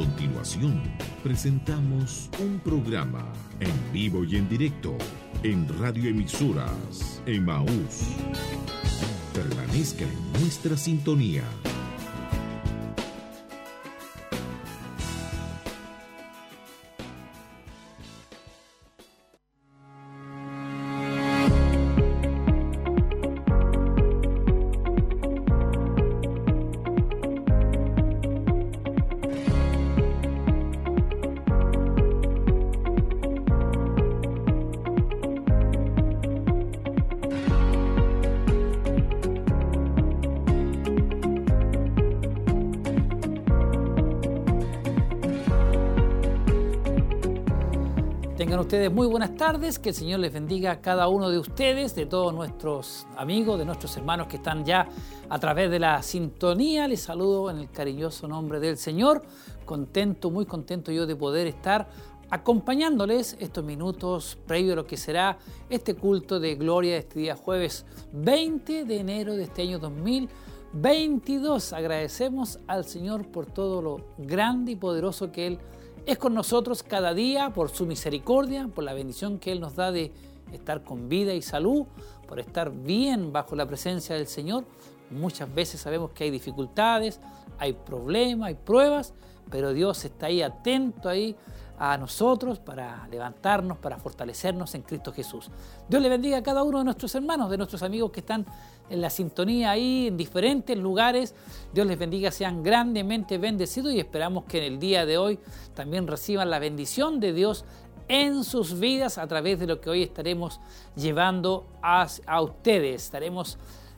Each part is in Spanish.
continuación, presentamos un programa en vivo y en directo en radioemisoras Emaús. Permanezca en nuestra sintonía. Muy buenas tardes, que el Señor les bendiga a cada uno de ustedes, de todos nuestros amigos, de nuestros hermanos que están ya a través de la sintonía. Les saludo en el cariñoso nombre del Señor. Contento, muy contento yo de poder estar acompañándoles estos minutos previo a lo que será este culto de gloria este día jueves 20 de enero de este año 2022. Agradecemos al Señor por todo lo grande y poderoso que Él es con nosotros cada día por su misericordia, por la bendición que Él nos da de estar con vida y salud, por estar bien bajo la presencia del Señor. Muchas veces sabemos que hay dificultades, hay problemas, hay pruebas, pero Dios está ahí atento ahí a nosotros para levantarnos, para fortalecernos en Cristo Jesús. Dios le bendiga a cada uno de nuestros hermanos, de nuestros amigos que están en la sintonía ahí, en diferentes lugares. Dios les bendiga, sean grandemente bendecidos y esperamos que en el día de hoy también reciban la bendición de Dios en sus vidas a través de lo que hoy estaremos llevando a, a ustedes. Estaremos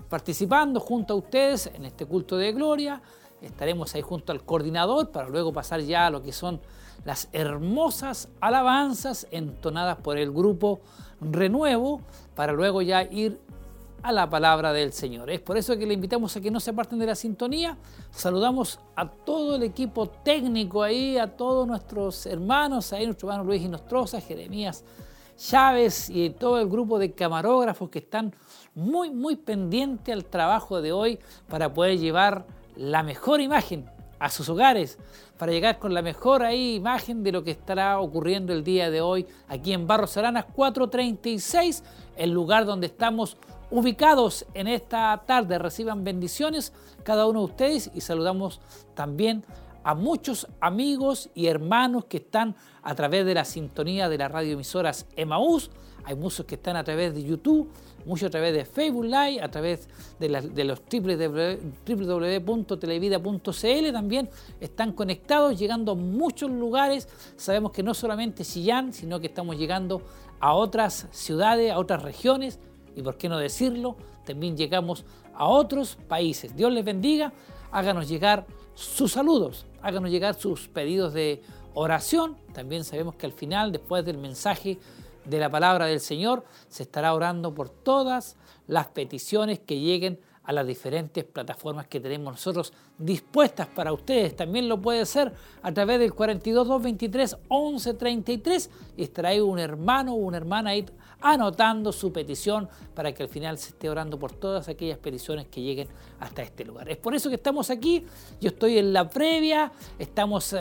participando junto a ustedes en este culto de gloria. Estaremos ahí junto al coordinador para luego pasar ya a lo que son las hermosas alabanzas entonadas por el grupo Renuevo para luego ya ir a la palabra del Señor. Es por eso que le invitamos a que no se aparten de la sintonía. Saludamos a todo el equipo técnico ahí, a todos nuestros hermanos, ahí nuestro hermano Luis Inostroza, Jeremías Chávez y todo el grupo de camarógrafos que están muy, muy pendientes al trabajo de hoy para poder llevar la mejor imagen a sus hogares para llegar con la mejor ahí imagen de lo que estará ocurriendo el día de hoy aquí en Barros Aranas 436, el lugar donde estamos ubicados en esta tarde. Reciban bendiciones cada uno de ustedes y saludamos también a muchos amigos y hermanos que están a través de la sintonía de las radioemisoras Emaús. Hay muchos que están a través de YouTube mucho a través de Facebook Live, a través de, los www.televida.cl también están conectados, llegando a muchos lugares. Sabemos que no solamente Chillán, sino que estamos llegando a otras ciudades, a otras regiones, y por qué no decirlo, también llegamos a otros países. Dios les bendiga, háganos llegar sus saludos, háganos llegar sus pedidos de oración. También sabemos que al final, después del mensaje, de la palabra del Señor, se estará orando por todas las peticiones que lleguen a las diferentes plataformas que tenemos nosotros dispuestas para ustedes. También lo puede ser a través del 42223 1133 y estará ahí un hermano o una hermana ahí anotando su petición para que al final se esté orando por todas aquellas peticiones que lleguen hasta este lugar. Es por eso que estamos aquí, yo estoy en la previa, estamos eh,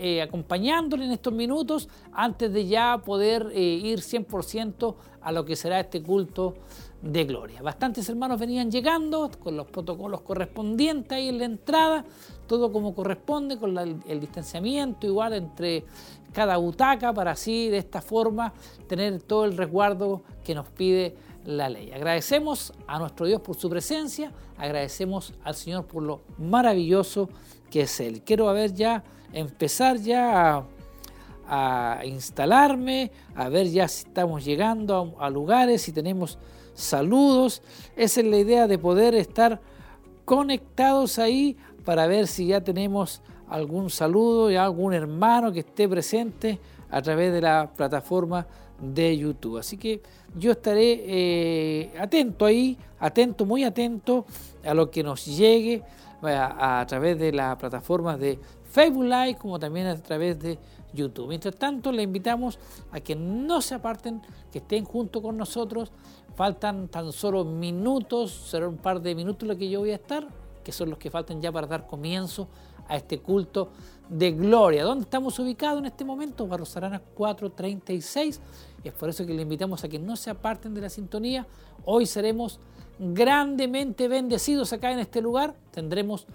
eh, acompañándole en estos minutos antes de ya poder eh, ir 100% a lo que será este culto de gloria. Bastantes hermanos venían llegando con los protocolos correspondientes ahí en la entrada, todo como corresponde, con el distanciamiento igual entre cada butaca para así de esta forma tener todo el resguardo que nos pide la ley. Agradecemos a nuestro Dios por su presencia, agradecemos al Señor por lo maravilloso que es Él. Quiero ver ya, empezar ya a a instalarme, a ver ya si estamos llegando a, lugares, si tenemos saludos. Esa es la idea de poder estar conectados ahí para ver si ya tenemos algún saludo y algún hermano que esté presente a través de la plataforma de YouTube. Así que yo estaré eh, atento ahí, atento, muy atento a lo que nos llegue a, a través de la plataforma de Facebook Live como también a través de YouTube. Mientras tanto, le invitamos a que no se aparten, que estén junto con nosotros. Faltan tan solo minutos, será un par de minutos lo que yo voy a estar, que son los que faltan ya para dar comienzo a este culto de gloria. ¿Dónde estamos ubicados en este momento? Barros Arana 436. Es por eso que le invitamos a que no se aparten de la sintonía. Hoy seremos grandemente bendecidos acá en este lugar. Tendremos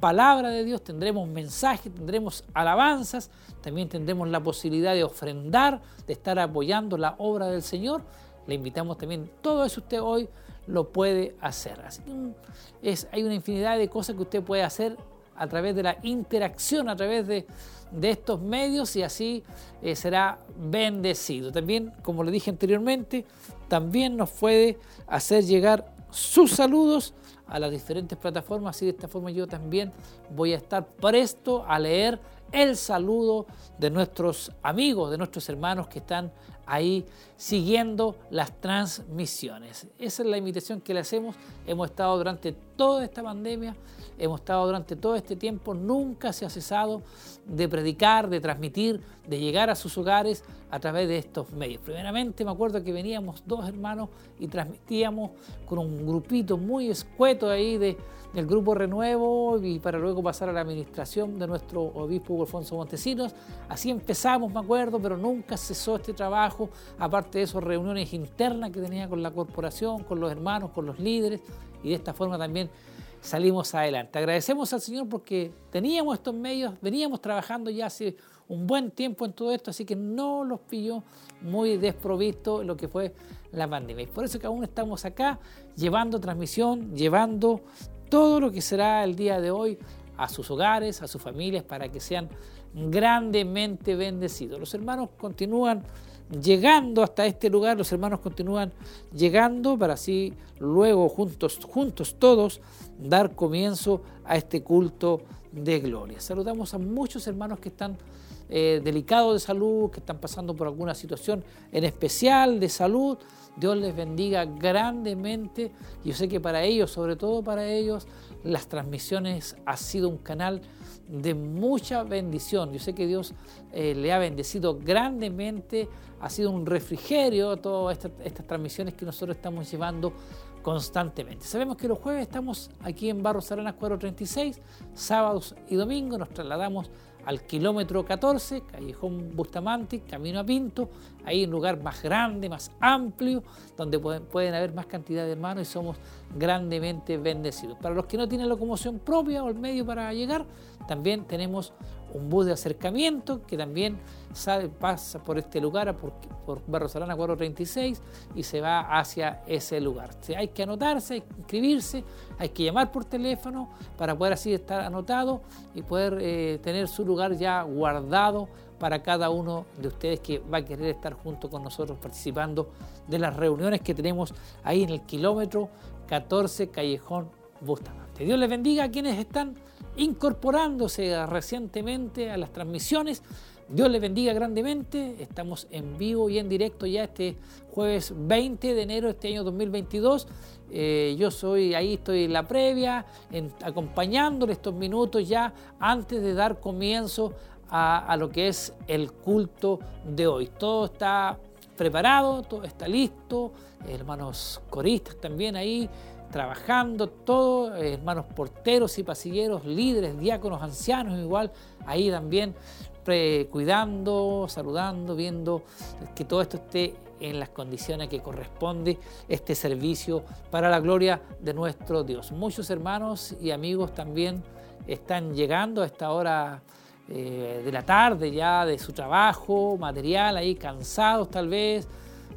palabra de Dios, tendremos mensajes, tendremos alabanzas, también tendremos la posibilidad de ofrendar, de estar apoyando la obra del Señor. Le invitamos también, todo eso usted hoy lo puede hacer. Así es, hay una infinidad de cosas que usted puede hacer a través de la interacción, a través de, estos medios y así eh, será bendecido. También, como le dije anteriormente, también nos puede hacer llegar sus saludos a las diferentes plataformas y de esta forma yo también voy a estar presto a leer el saludo de nuestros amigos, de nuestros hermanos que están ahí siguiendo las transmisiones. Esa es la invitación que le hacemos. Hemos estado durante toda esta pandemia, hemos estado durante todo este tiempo, nunca se ha cesado de predicar, de transmitir, de llegar a sus hogares a través de estos medios. Primeramente me acuerdo que veníamos dos hermanos y transmitíamos con un grupito muy escueto ahí de, del grupo Renuevo y para luego pasar a la administración de nuestro obispo Alfonso Montesinos. Así empezamos, me acuerdo, pero nunca cesó este trabajo, aparte de esas reuniones internas que tenía con la corporación, con los hermanos, con los líderes y de esta forma también salimos adelante. Agradecemos al Señor porque teníamos estos medios, veníamos trabajando ya hace un buen tiempo en todo esto, así que no los pilló muy desprovisto lo que fue la pandemia. Y por eso que aún estamos acá llevando transmisión, llevando todo lo que será el día de hoy a sus hogares, a sus familias, para que sean grandemente bendecidos. Los hermanos continúan llegando hasta este lugar, los hermanos continúan llegando para así luego juntos, juntos todos dar comienzo a este culto de gloria. Saludamos a muchos hermanos que están eh, delicados de salud, que están pasando por alguna situación en especial de salud. Dios les bendiga grandemente. Yo sé que para ellos, sobre todo para ellos, las transmisiones ha sido un canal de mucha bendición. Yo sé que Dios eh, le ha bendecido grandemente, ha sido un refrigerio todas estas transmisiones que nosotros estamos llevando constantemente. Sabemos que los jueves estamos aquí en Barros Arenas 436, sábados y domingos nos trasladamos al kilómetro 14, Callejón Bustamante, Camino a Pinto, ahí un lugar más grande, más amplio, donde pueden, haber más cantidad de hermanos y somos grandemente bendecidos. Para los que no tienen locomoción propia o el medio para llegar, también tenemos un bus de acercamiento que también pasa por este lugar, por, por Barro Salana 436 y se va hacia ese lugar. hay que anotarse, hay que inscribirse, hay que llamar por teléfono para poder así estar anotado y poder eh, tener su lugar ya guardado para cada uno de ustedes que va a querer estar junto con nosotros participando de las reuniones que tenemos ahí en el kilómetro 14 Callejón Bustamante. Dios les bendiga a quienes están incorporándose recientemente a las transmisiones. Dios les bendiga grandemente. Estamos en vivo y en directo ya este jueves 20 de enero de este año 2022. Eh, yo soy, ahí estoy en la previa, en, acompañándole estos minutos ya antes de dar comienzo a, a lo que es el culto de hoy. Todo está preparado, todo está listo. Hermanos coristas también ahí trabajando, todos, eh, hermanos porteros y pasilleros, líderes, diáconos, ancianos, igual, ahí también cuidando, saludando, viendo que todo esto esté en las condiciones que corresponde este servicio para la gloria de nuestro Dios. Muchos hermanos y amigos también están llegando a esta hora eh, de la tarde ya de su trabajo, material ahí, cansados tal vez,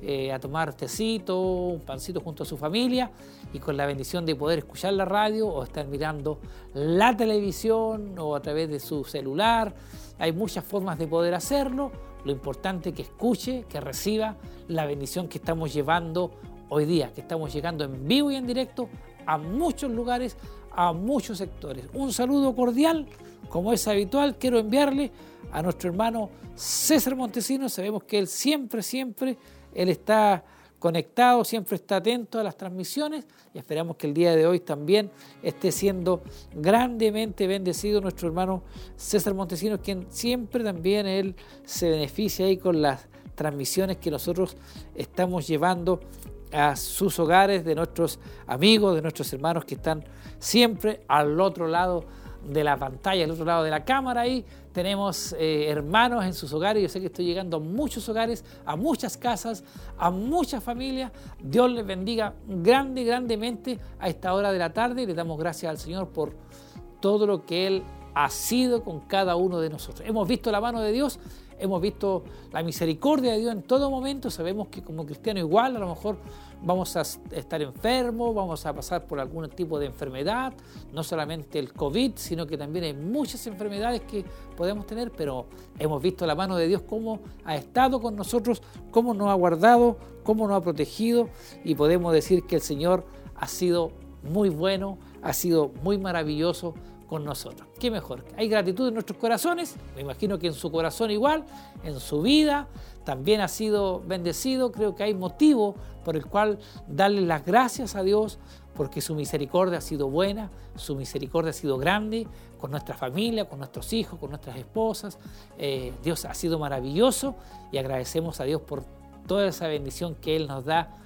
eh, a tomar tecito, un pancito junto a su familia y con la bendición de poder escuchar la radio o estar mirando la televisión o a través de su celular. Hay muchas formas de poder hacerlo. Lo importante es que escuche, que reciba la bendición que estamos llevando hoy día, que estamos llegando en vivo y en directo a muchos lugares, a muchos sectores. Un saludo cordial, como es habitual, quiero enviarle a nuestro hermano César Montesinos. Sabemos que él siempre, siempre él está conectado, siempre está atento a las transmisiones y esperamos que el día de hoy también esté siendo grandemente bendecido nuestro hermano César Montesinos, quien siempre también él se beneficia ahí con las transmisiones que nosotros estamos llevando a sus hogares, de nuestros amigos, de nuestros hermanos que están siempre al otro lado de la pantalla, al otro lado de la cámara ahí, tenemos eh, hermanos en sus hogares. Yo sé que estoy llegando a muchos hogares, a muchas casas, a muchas familias. Dios les bendiga grande, grandemente a esta hora de la tarde y le damos gracias al Señor por todo lo que Él ha sido con cada uno de nosotros. Hemos visto la mano de Dios hemos visto la misericordia de Dios en todo momento, sabemos que como cristiano igual a lo mejor vamos a estar enfermos, vamos a pasar por algún tipo de enfermedad, no solamente el COVID, sino que también hay muchas enfermedades que podemos tener, pero hemos visto la mano de Dios cómo ha estado con nosotros, cómo nos ha guardado, cómo nos ha protegido y podemos decir que el Señor ha sido muy bueno, ha sido muy maravilloso con nosotros. ¿Qué mejor? Hay gratitud en nuestros corazones, me imagino que en su corazón igual, en su vida, también ha sido bendecido, creo que hay motivo por el cual darle las gracias a Dios porque su misericordia ha sido buena, su misericordia ha sido grande con nuestra familia, con nuestros hijos, con nuestras esposas. Eh, Dios ha sido maravilloso y agradecemos a Dios por toda esa bendición que Él nos da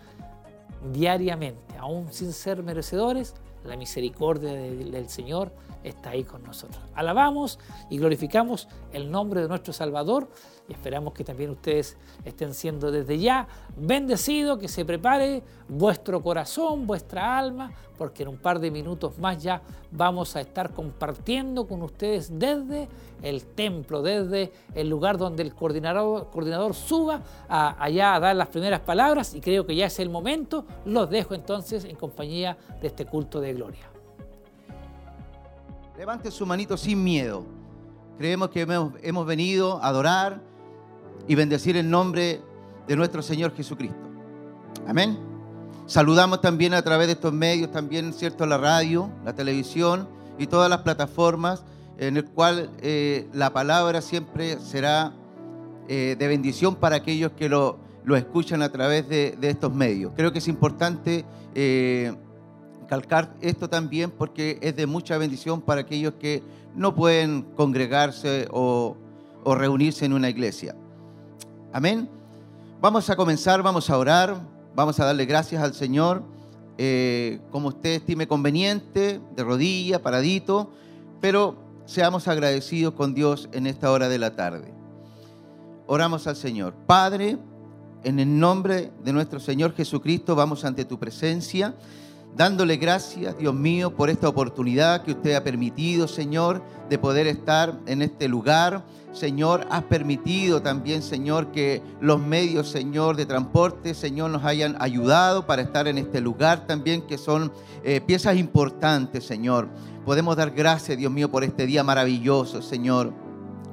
diariamente, aún sin ser merecedores, la misericordia del Señor está ahí con nosotros. Alabamos y glorificamos el nombre de nuestro Salvador y esperamos que también ustedes estén siendo desde ya bendecidos, que se prepare vuestro corazón, vuestra alma, porque en un par de minutos más ya vamos a estar compartiendo con ustedes desde el templo, desde el lugar donde el coordinador, coordinador suba allá a dar las primeras palabras y creo que ya es el momento. Los dejo entonces en compañía de este culto de gloria. Levante su manito sin miedo. Creemos que hemos, venido a adorar y bendecir el nombre de nuestro Señor Jesucristo. Amén. Saludamos también a través de estos medios, también, ¿cierto?, la radio, la televisión y todas las plataformas en el cual eh, la palabra siempre será eh, de bendición para aquellos que lo, escuchan a través de, estos medios. Creo que es importante eh, calcar esto también porque es de mucha bendición para aquellos que no pueden congregarse o, reunirse en una iglesia. Amén. Vamos a comenzar, vamos a orar, vamos a darle gracias al Señor, eh, como usted estime conveniente, de rodilla, paradito, pero seamos agradecidos con Dios en esta hora de la tarde. Oramos al Señor. Padre, en el nombre de nuestro Señor Jesucristo, vamos ante tu presencia dándole gracias, Dios mío, por esta oportunidad que usted ha permitido, Señor, de poder estar en este lugar. Señor, has permitido también, Señor, que los medios, Señor, de transporte, Señor, nos hayan ayudado para estar en este lugar también, que son eh, piezas importantes, Señor. Podemos dar gracias, Dios mío, por este día maravilloso, Señor,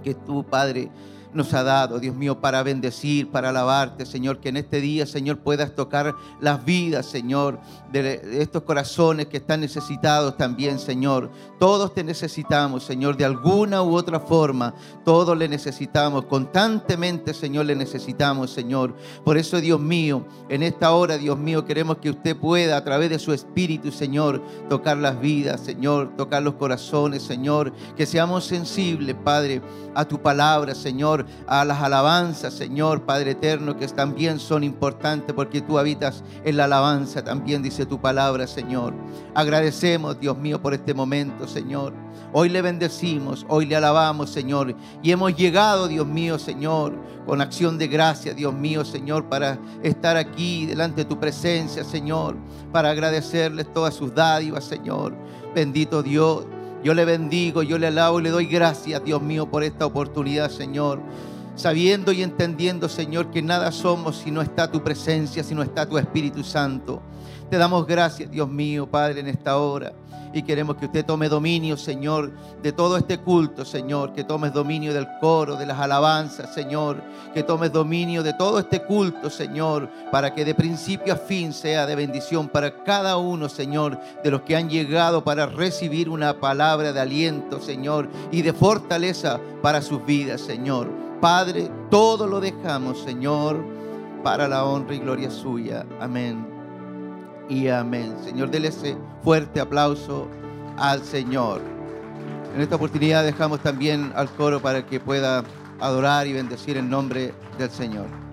que tú, Padre, nos ha dado, Dios mío, para bendecir, para alabarte, Señor, que en este día, Señor, puedas tocar las vidas, Señor, de estos corazones que están necesitados también, Señor. Todos te necesitamos, Señor, de alguna u otra forma. Todos le necesitamos, constantemente, Señor, le necesitamos, Señor. Por eso, Dios mío, en esta hora, Dios mío, queremos que usted pueda, a través de su Espíritu, Señor, tocar las vidas, Señor, tocar los corazones, Señor, que seamos sensibles, Padre, a tu palabra, A las alabanzas, Señor, Padre eterno, que también son importantes porque tú habitas en la alabanza, también dice tu palabra, Señor. Agradecemos, Dios mío, por este momento, Señor. Hoy le bendecimos, hoy le alabamos, Señor. Y hemos llegado, Dios mío, Señor, con acción de gracia, Dios mío, Señor, para estar aquí delante de tu presencia, Señor, para agradecerles todas sus dádivas, Señor. Bendito Dios. Yo le bendigo, yo le alabo y le doy gracias, Dios mío, por esta oportunidad, Señor. Sabiendo y entendiendo, Señor, que nada somos si no está tu presencia, si no está tu Espíritu Santo. Te damos gracias, Dios mío, Padre, en esta hora y queremos que usted tome dominio, Señor, de todo este culto, Señor, que tomes dominio del coro, de las alabanzas, Señor, que tomes dominio de todo este culto, Señor, para que de principio a fin sea de bendición para cada uno, Señor, de los que han llegado para recibir una palabra de aliento, Señor, y de fortaleza para sus vidas, Señor. Padre, todo lo dejamos, Señor, para la honra y gloria suya. Amén y amén. Señor, déle ese fuerte aplauso al Señor. En esta oportunidad dejamos también al coro para que pueda adorar y bendecir el nombre del Señor.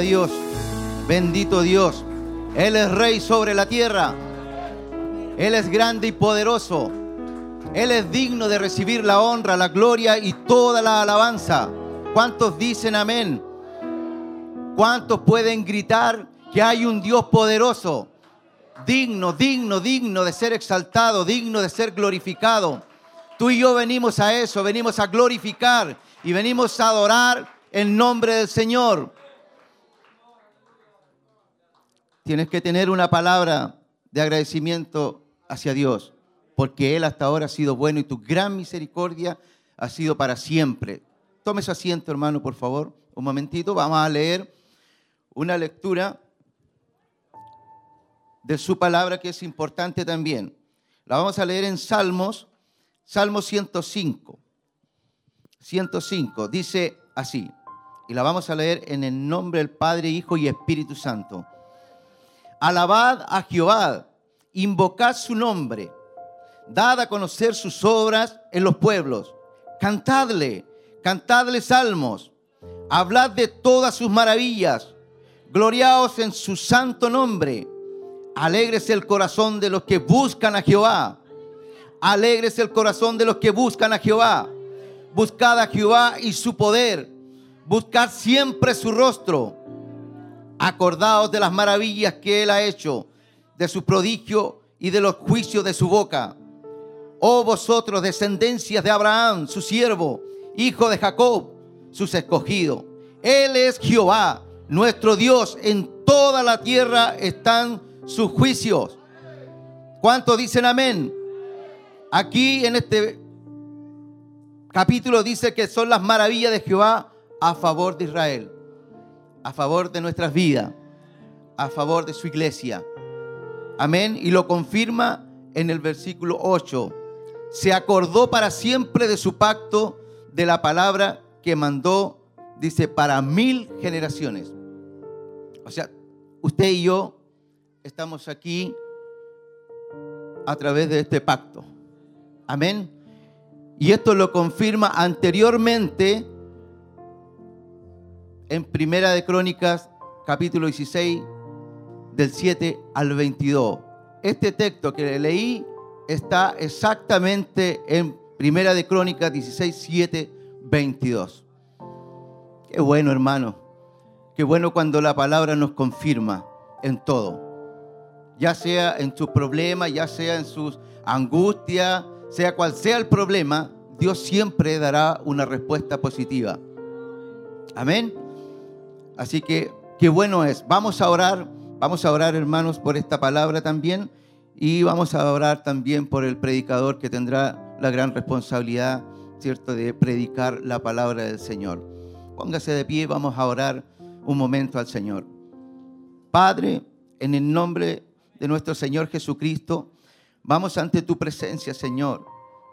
Dios. Bendito Dios. Él es rey sobre la tierra. Él es grande y poderoso. Él es digno de recibir la honra, la gloria y toda la alabanza. ¿Cuántos dicen amén? ¿Cuántos pueden gritar que hay un Dios poderoso? Digno, digno, digno de ser exaltado, digno de ser glorificado. Tú y yo venimos a eso, venimos a glorificar y venimos a adorar el nombre del Señor. Tienes que tener una palabra de agradecimiento hacia Dios, porque Él hasta ahora ha sido bueno y tu gran misericordia ha sido para siempre. Tome su asiento, hermano, por favor. Un momentito, vamos a leer una lectura de su palabra que es importante también. La vamos a leer en Salmos, Salmo 105. 105 dice así, y la vamos a leer en el nombre del Padre, Hijo y Espíritu Santo. Alabad a Jehová, invocad su nombre, dad a conocer sus obras en los pueblos, cantadle, cantadle salmos, hablad de todas sus maravillas, gloriaos en su santo nombre, alegres el corazón de los que buscan a Jehová, alegres el corazón de los que buscan a Jehová, buscad a Jehová y su poder, buscad siempre su rostro. Acordaos de las maravillas que Él ha hecho, de su prodigio y de los juicios de su boca. Oh vosotros, descendencias de Abraham, su siervo, hijo de Jacob, sus escogidos. Él es Jehová, nuestro Dios. En toda la tierra están sus juicios. ¿Cuántos dicen amén? Aquí en este capítulo dice que son las maravillas de Jehová a favor de Israel, a favor de nuestras vidas, a favor de su iglesia. Amén. Y lo confirma en el versículo 8. Se acordó para siempre de su pacto, de la palabra que mandó, dice, para mil generaciones. O sea, usted y yo estamos aquí a través de este pacto. Amén. Y esto lo confirma anteriormente en Primera de Crónicas, capítulo 16, del 7 al 22. Este texto que leí está exactamente en Primera de Crónicas 16, 7, 22. Qué bueno, hermano. Qué bueno cuando la palabra nos confirma en todo. Ya sea en sus problemas, ya sea en sus angustias, sea cual sea el problema, Dios siempre dará una respuesta positiva. Amén. Así que qué bueno es. Vamos a orar, vamos a orar hermanos por esta palabra también y vamos a orar también por el predicador que tendrá la gran responsabilidad, ¿cierto?, de predicar la palabra del Señor. Póngase de pie, vamos a orar un momento al Señor. Padre, en el nombre de nuestro Señor Jesucristo, vamos ante tu presencia, Señor,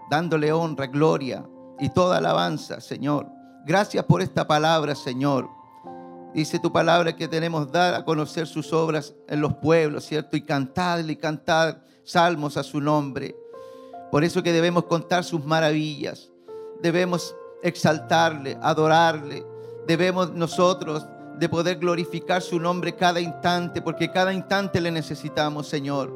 dándole honra, gloria y toda alabanza, Señor. Gracias por esta palabra, Señor. Dice tu palabra que tenemos dar a conocer sus obras en los pueblos, ¿cierto? Y cantarle y cantar salmos a su nombre. Por eso que debemos contar sus maravillas. Debemos exaltarle, adorarle. Debemos nosotros de poder glorificar su nombre cada instante, porque cada instante le necesitamos, Señor.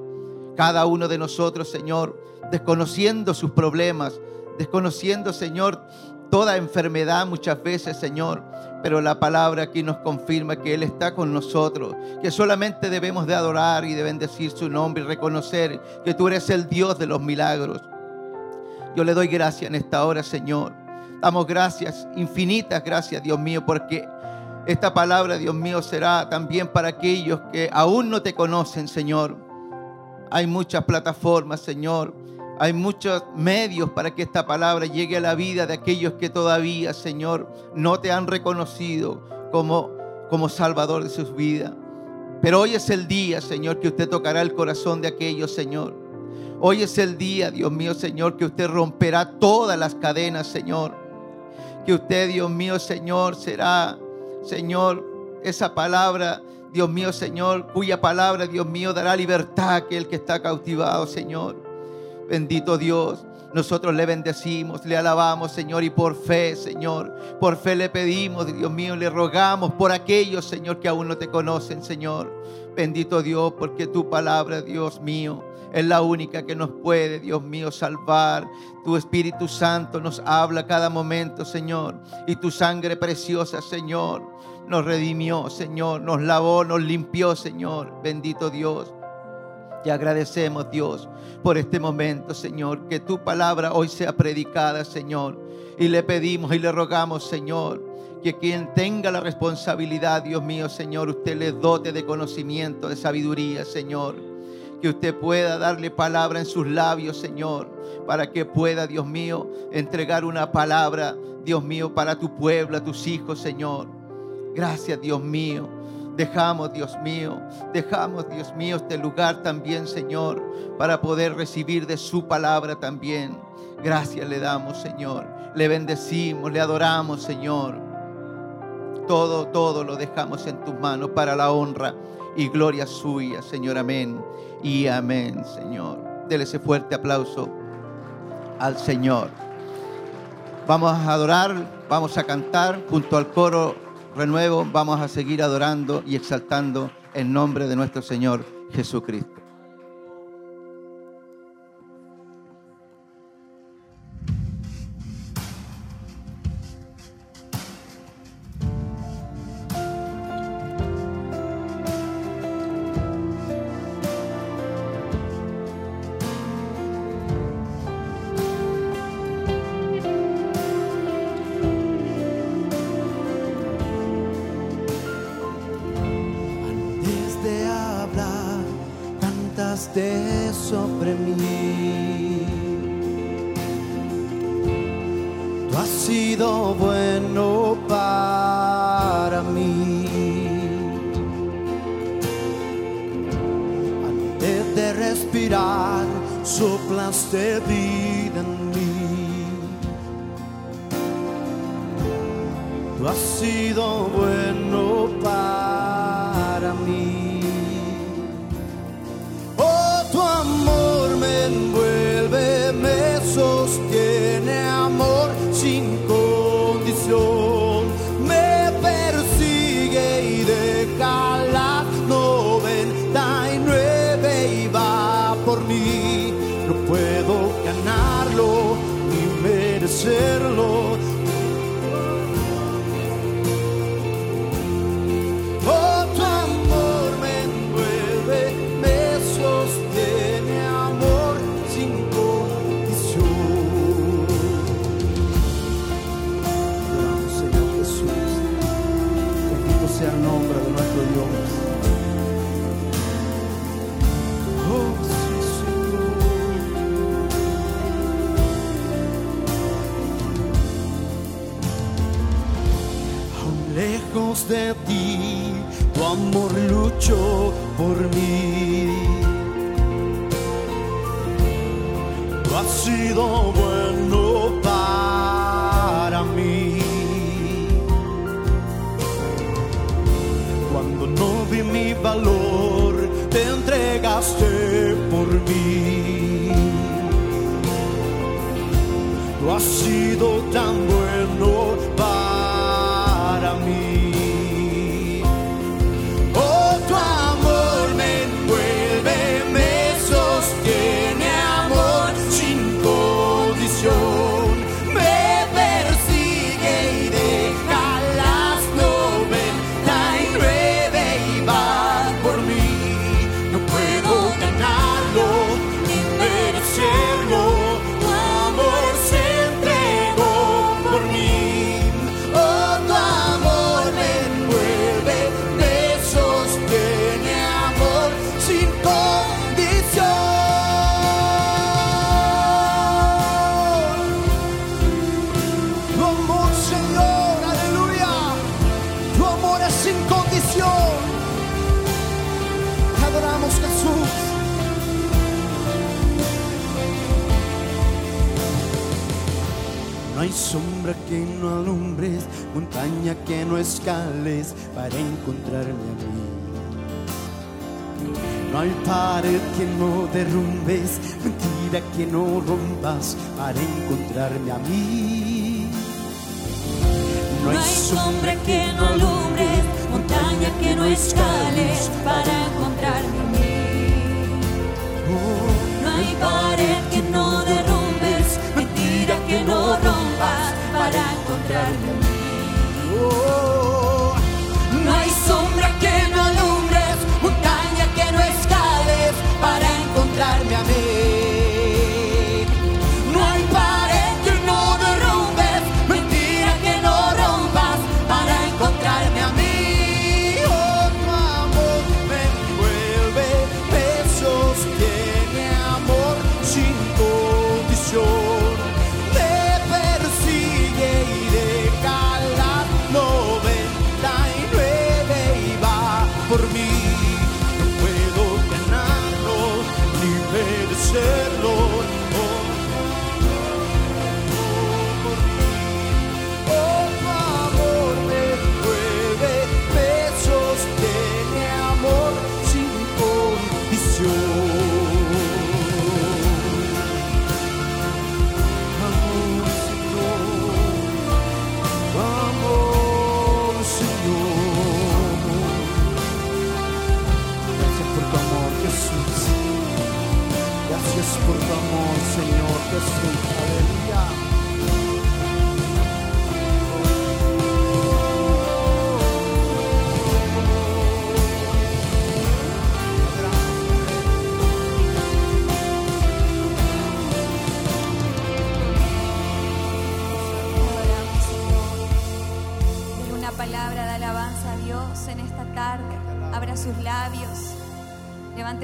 Cada uno de nosotros, Señor, desconociendo sus problemas, desconociendo, Señor, toda enfermedad muchas veces, Señor. Pero la palabra aquí nos confirma que Él está con nosotros, que solamente debemos de adorar y de bendecir su nombre y reconocer que tú eres el Dios de los milagros. Yo le doy gracias en esta hora, Señor. Damos gracias, infinitas gracias, Dios mío, porque esta palabra, Dios mío, será también para aquellos que aún no te conocen, Señor. Hay muchas plataformas, Señor. Hay muchos medios para que esta palabra llegue a la vida de aquellos que todavía, Señor, no te han reconocido como, como Salvador de sus vidas. Pero hoy es el día, Señor, que usted tocará el corazón de aquellos, Señor. Hoy es el día, Dios mío, Señor, que usted romperá todas las cadenas, Señor. Que usted, Dios mío, Señor, será Señor, esa palabra, Dios mío, Señor, cuya palabra, Dios mío, dará libertad a aquel que está cautivado, Señor. Bendito Dios. Nosotros le bendecimos, le alabamos, Señor, y por fe, Señor, por fe le pedimos, Dios mío, le rogamos por aquellos, Señor, que aún no te conocen, Señor. Bendito Dios, porque tu palabra, Dios mío, es la única que nos puede, Dios mío, salvar. Tu Espíritu Santo nos habla cada momento, Señor. Y tu sangre preciosa, Señor, nos redimió, Señor. Nos lavó, nos limpió, Señor. Bendito Dios. Te agradecemos, Dios, por este momento, Señor. Que tu palabra hoy sea predicada, Señor. Y le pedimos y le rogamos, Señor, que quien tenga la responsabilidad, Dios mío, Señor, usted le dote de conocimiento, de sabiduría, Señor que usted pueda darle palabra en sus labios, Señor, para que pueda, Dios mío, entregar una palabra, Dios mío, para tu pueblo, a tus hijos, Señor. Gracias, Dios mío. Dejamos, Dios mío, dejamos, Dios mío, este lugar también, Señor, para poder recibir de su palabra también. Gracias le damos, Señor. Le bendecimos, le adoramos, Señor. Todo, todo lo dejamos en tus manos para la honra y gloria suya, Señor. Amén y amén, Señor. Dele ese fuerte aplauso al Señor. Vamos a adorar, vamos a cantar junto al coro renuevo, vamos a seguir adorando y exaltando el nombre de nuestro Señor Jesucristo. que no alumbres, montaña que no escales para encontrarme a mí. No hay pared que no derrumbes, mentira que no rompas para encontrarme a mí. No hay sombra que no alumbre, montaña que no escales para encontrarme a mí. No hay pared que no derrumbes, mentira que no rompas encontrar. Oh,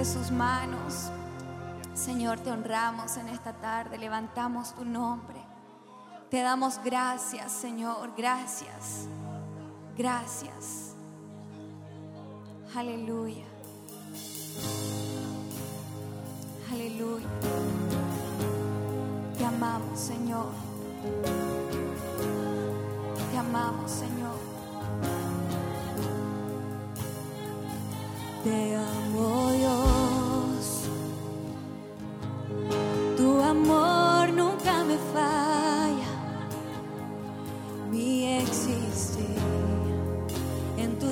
sus manos. Señor, te honramos en esta tarde, levantamos tu nombre. Te damos gracias, Señor, gracias. Gracias. Aleluya. Aleluya. Te amamos, Señor. Te amamos, Señor. Te amo.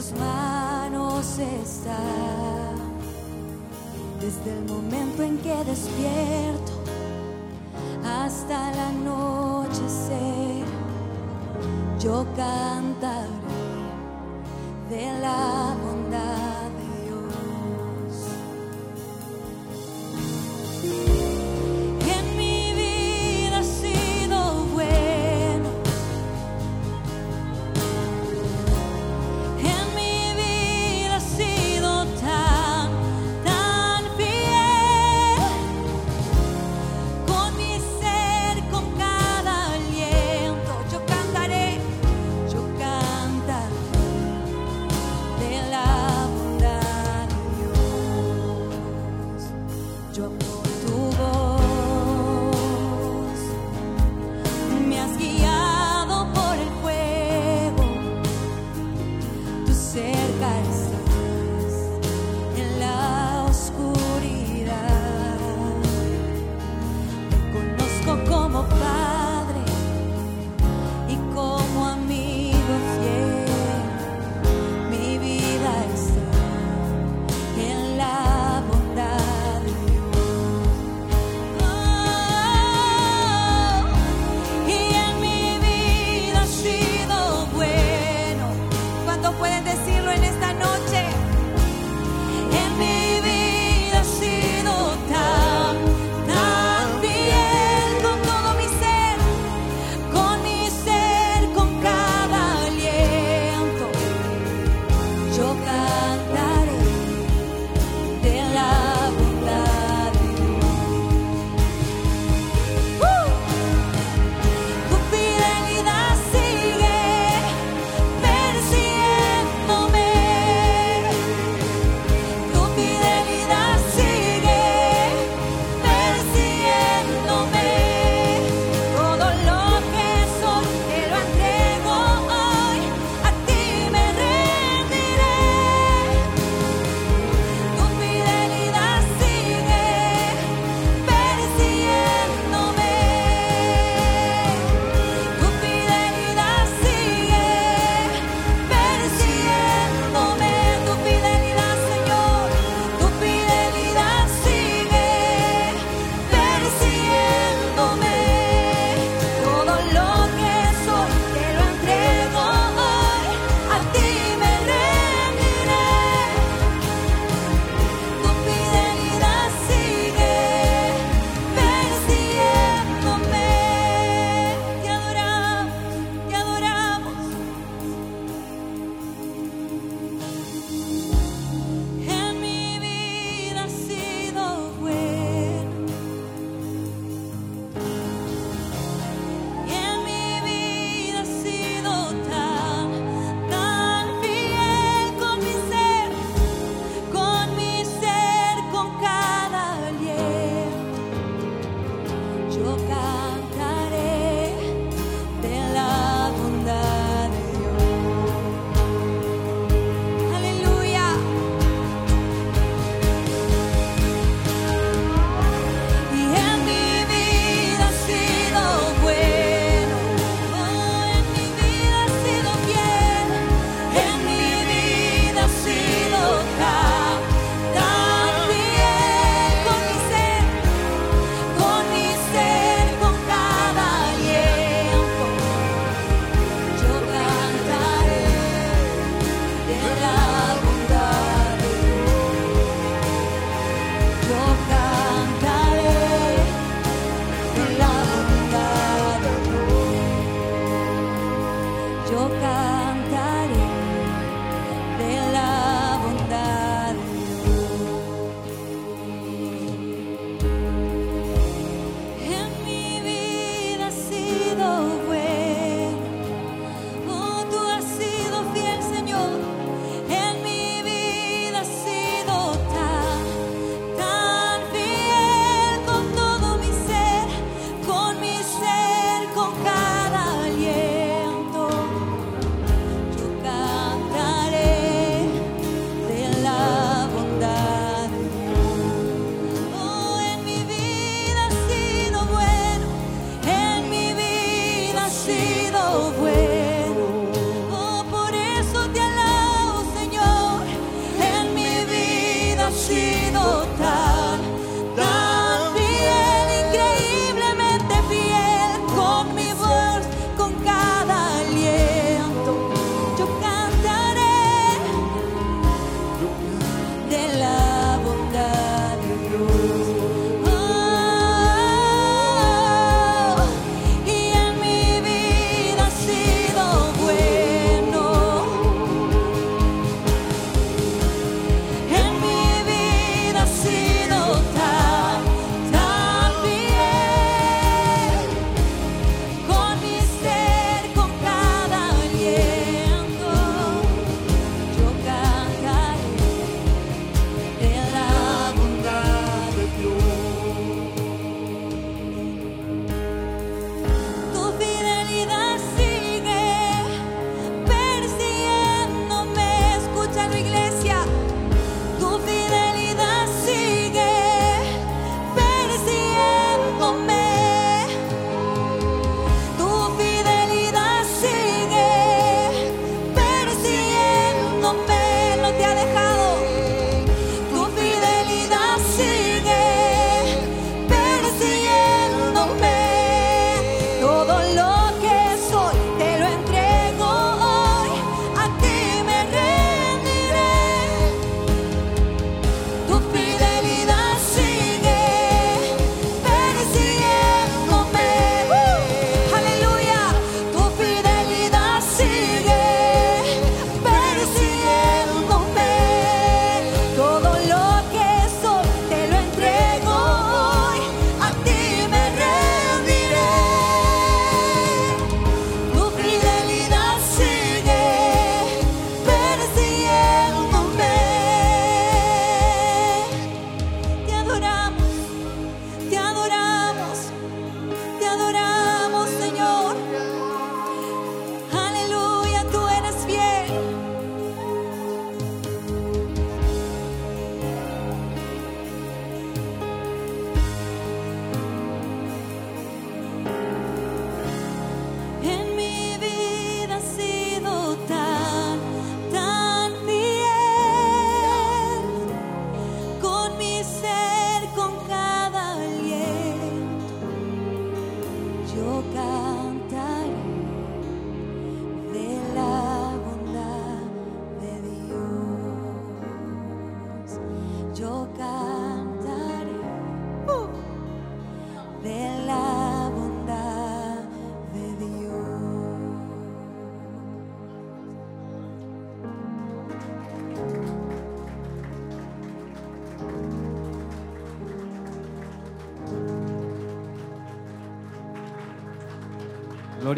tus manos está. Desde el momento en que despierto hasta el anochecer, yo cantaré de la bondad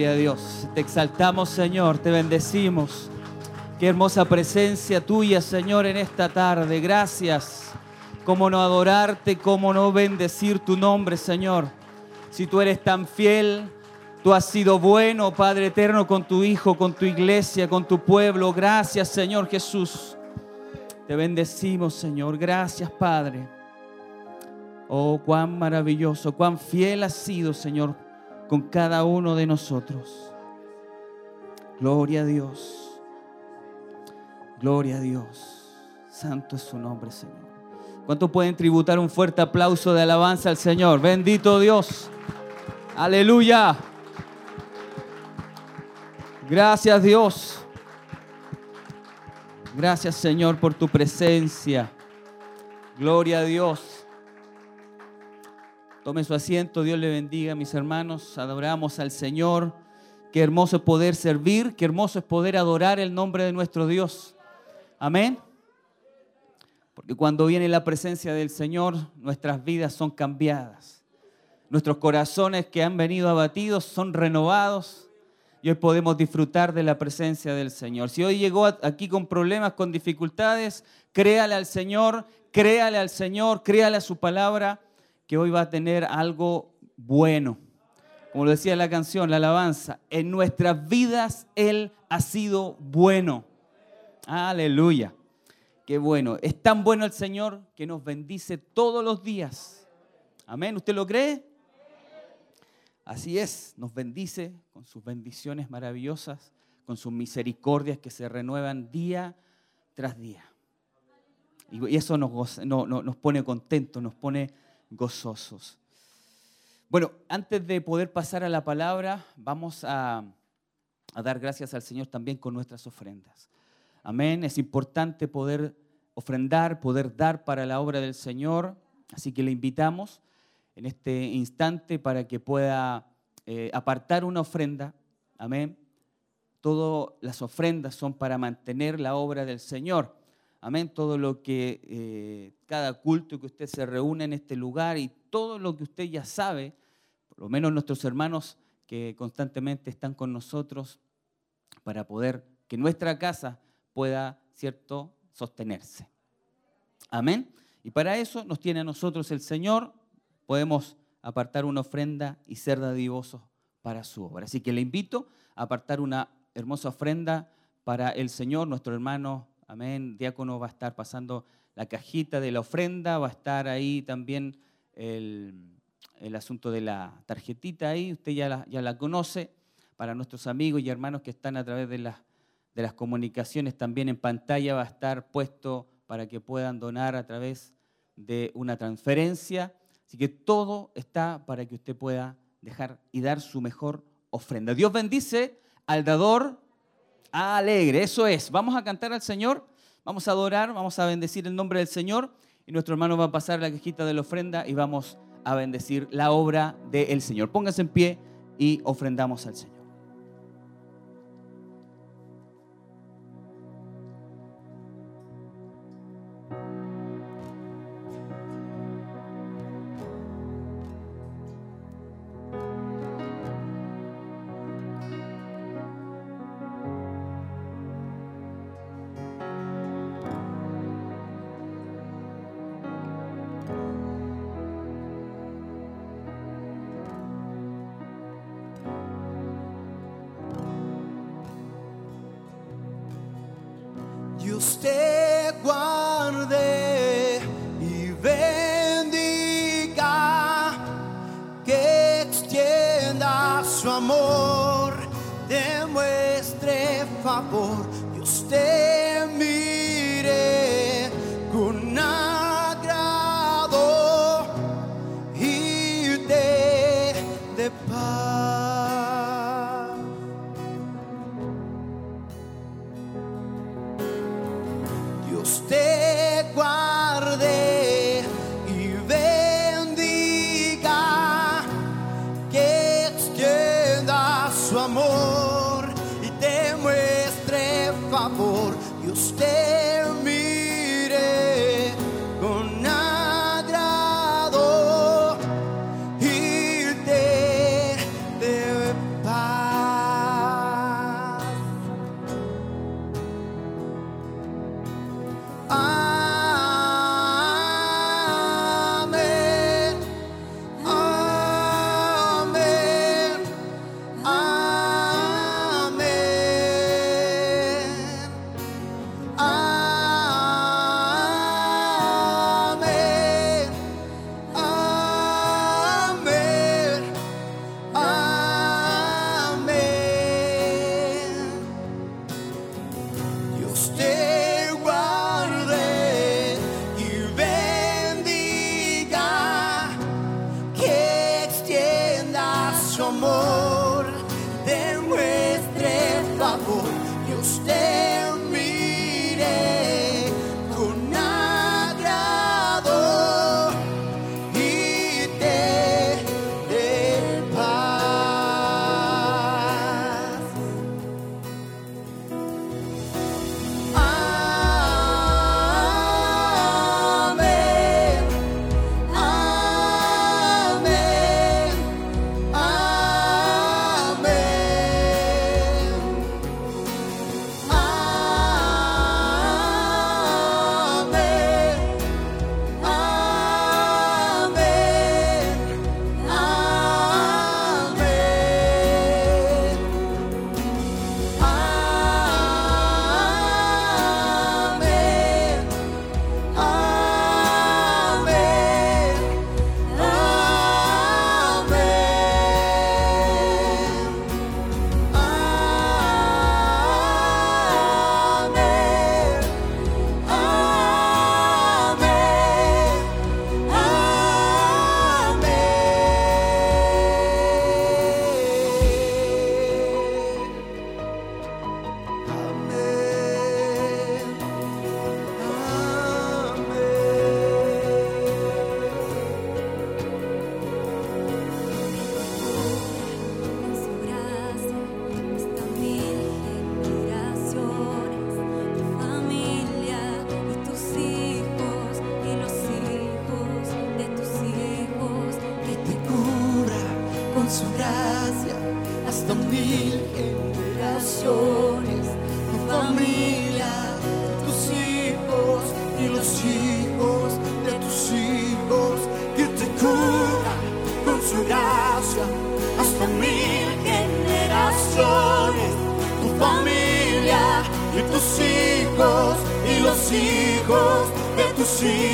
Gloria Dios. Te exaltamos, Señor, te bendecimos. Qué hermosa presencia tuya, Señor, en esta tarde. Gracias. Cómo no adorarte, cómo no bendecir tu nombre, Señor. Si tú eres tan fiel, tú has sido bueno, Padre eterno, con tu Hijo, con tu iglesia, con tu pueblo. Gracias, Señor Jesús. Te bendecimos, Señor. Gracias, Padre. Oh, cuán maravilloso, cuán fiel has sido, Señor, con cada uno de nosotros. Gloria a Dios. Gloria a Dios. Santo es su nombre, Señor. ¿Cuántos pueden tributar un fuerte aplauso de alabanza al Señor? Bendito Dios. Aleluya. Gracias Dios. Gracias Señor por tu presencia. Gloria a Dios. Tome su asiento, Dios le bendiga, mis hermanos. Adoramos al Señor. Qué hermoso es poder servir, qué hermoso es poder adorar el nombre de nuestro Dios. Amén. Porque cuando viene la presencia del Señor, nuestras vidas son cambiadas. Nuestros corazones que han venido abatidos son renovados y hoy podemos disfrutar de la presencia del Señor. Si hoy llegó aquí con problemas, con dificultades, créale al Señor, créale al Señor, créale a su palabra, que hoy va a tener algo bueno. Como lo decía la canción, la alabanza, en nuestras vidas Él ha sido bueno. Aleluya. Qué bueno. Es tan bueno el Señor que nos bendice todos los días. Amén. ¿Usted lo cree? Así es, nos bendice con sus bendiciones maravillosas, con sus misericordias que se renuevan día tras día. Y eso nos, nos pone contentos, nos pone gozosos. Bueno, antes de poder pasar a la palabra, vamos a, dar gracias al Señor también con nuestras ofrendas. Amén. Es importante poder ofrendar, poder dar para la obra del Señor. Así que le invitamos en este instante para que pueda eh, apartar una ofrenda. Amén. Todas las ofrendas son para mantener la obra del Señor. Amén. Todo lo que, eh, cada culto que usted se reúne en este lugar y todo lo que usted ya sabe, por lo menos nuestros hermanos que constantemente están con nosotros, para poder que nuestra casa pueda, ¿cierto?, sostenerse. Amén. Y para eso nos tiene a nosotros el Señor. Podemos apartar una ofrenda y ser dadivosos para su obra. Así que le invito a apartar una hermosa ofrenda para el Señor. Nuestro hermano, amén, diácono va a estar pasando la cajita de la ofrenda, va a estar ahí también el, asunto de la tarjetita ahí, usted ya la, ya la conoce. Para nuestros amigos y hermanos que están a través de las de las comunicaciones también en pantalla va a estar puesto para que puedan donar a través de una transferencia. Así que todo está para que usted pueda dejar y dar su mejor ofrenda. Dios bendice al dador alegre. Eso es. Vamos a cantar al Señor, vamos a adorar, vamos a bendecir el nombre del Señor y nuestro hermano va a pasar la cajita de la ofrenda y vamos a bendecir la obra del Señor. Póngase en pie y ofrendamos al Señor. see.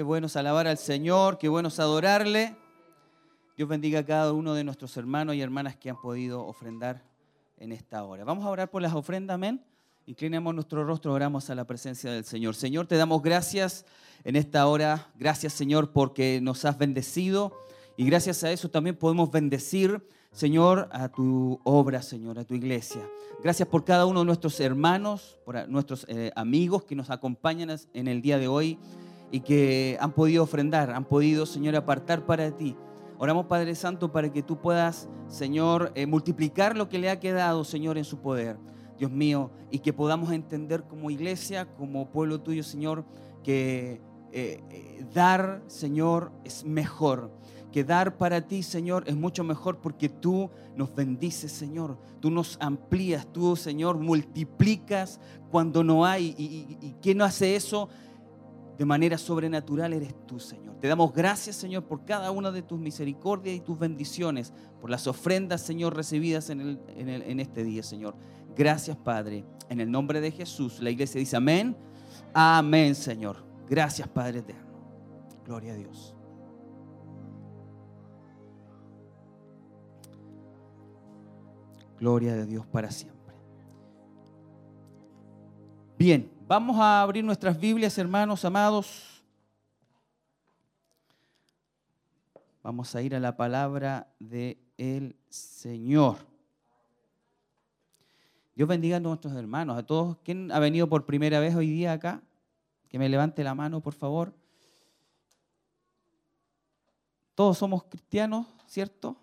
Qué bueno alabar al Señor, qué bueno es adorarle. Dios bendiga a cada uno de nuestros hermanos y hermanas que han podido ofrendar en esta hora. Vamos a orar por las ofrendas, amén. Inclinemos nuestro rostro, oramos a la presencia del Señor. Señor, te damos gracias en esta hora. Gracias, Señor, porque nos has bendecido. Y gracias a eso también podemos bendecir, Señor, a tu obra, Señor, a tu iglesia. Gracias por cada uno de nuestros hermanos, por nuestros eh, amigos que nos acompañan en el día de hoy y que han podido ofrendar, han podido, Señor, apartar para ti. Oramos, Padre Santo, para que tú puedas, Señor, eh, multiplicar lo que le ha quedado, Señor, en su poder. Dios mío, y que podamos entender como iglesia, como pueblo tuyo, Señor, que eh, eh, dar, Señor, es mejor. Que dar para ti, Señor, es mucho mejor porque tú nos bendices, Señor. Tú nos amplías, tú, Señor, multiplicas cuando no hay. ¿Y, y, y quién no hace eso? De manera sobrenatural eres tú, Señor. Te damos gracias, Señor, por cada una de tus misericordias y tus bendiciones, por las ofrendas, Señor, recibidas en, el- en el- en este día, Señor. Gracias, Padre. En el nombre de Jesús, la iglesia dice amén. Amén, Señor. Gracias, Padre eterno. Gloria a Dios. Gloria a Dios para siempre. Bien, vamos a abrir nuestras Biblias, hermanos amados. Vamos a ir a la palabra del el Señor. Dios bendiga a nuestros hermanos, a todos. ¿Quién ha venido por primera vez hoy día acá? Que me levante la mano, por favor. Todos somos cristianos, ¿cierto?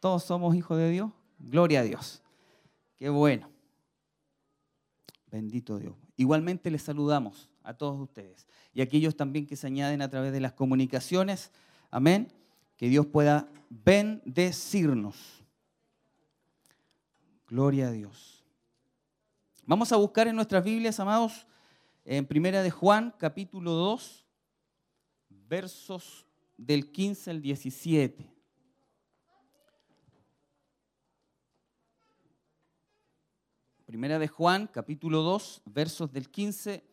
Todos somos hijos de Dios. Gloria a Dios. Qué bueno. Bendito Dios. Igualmente les saludamos a todos ustedes y a aquellos también que se añaden a través de las comunicaciones. Amén. Que Dios pueda bendecirnos. Gloria a Dios. Vamos a buscar en nuestras Biblias, amados, en Primera de Juan, capítulo 2, versos del 15 al 17. Primera de Juan, capítulo 2, versos del 15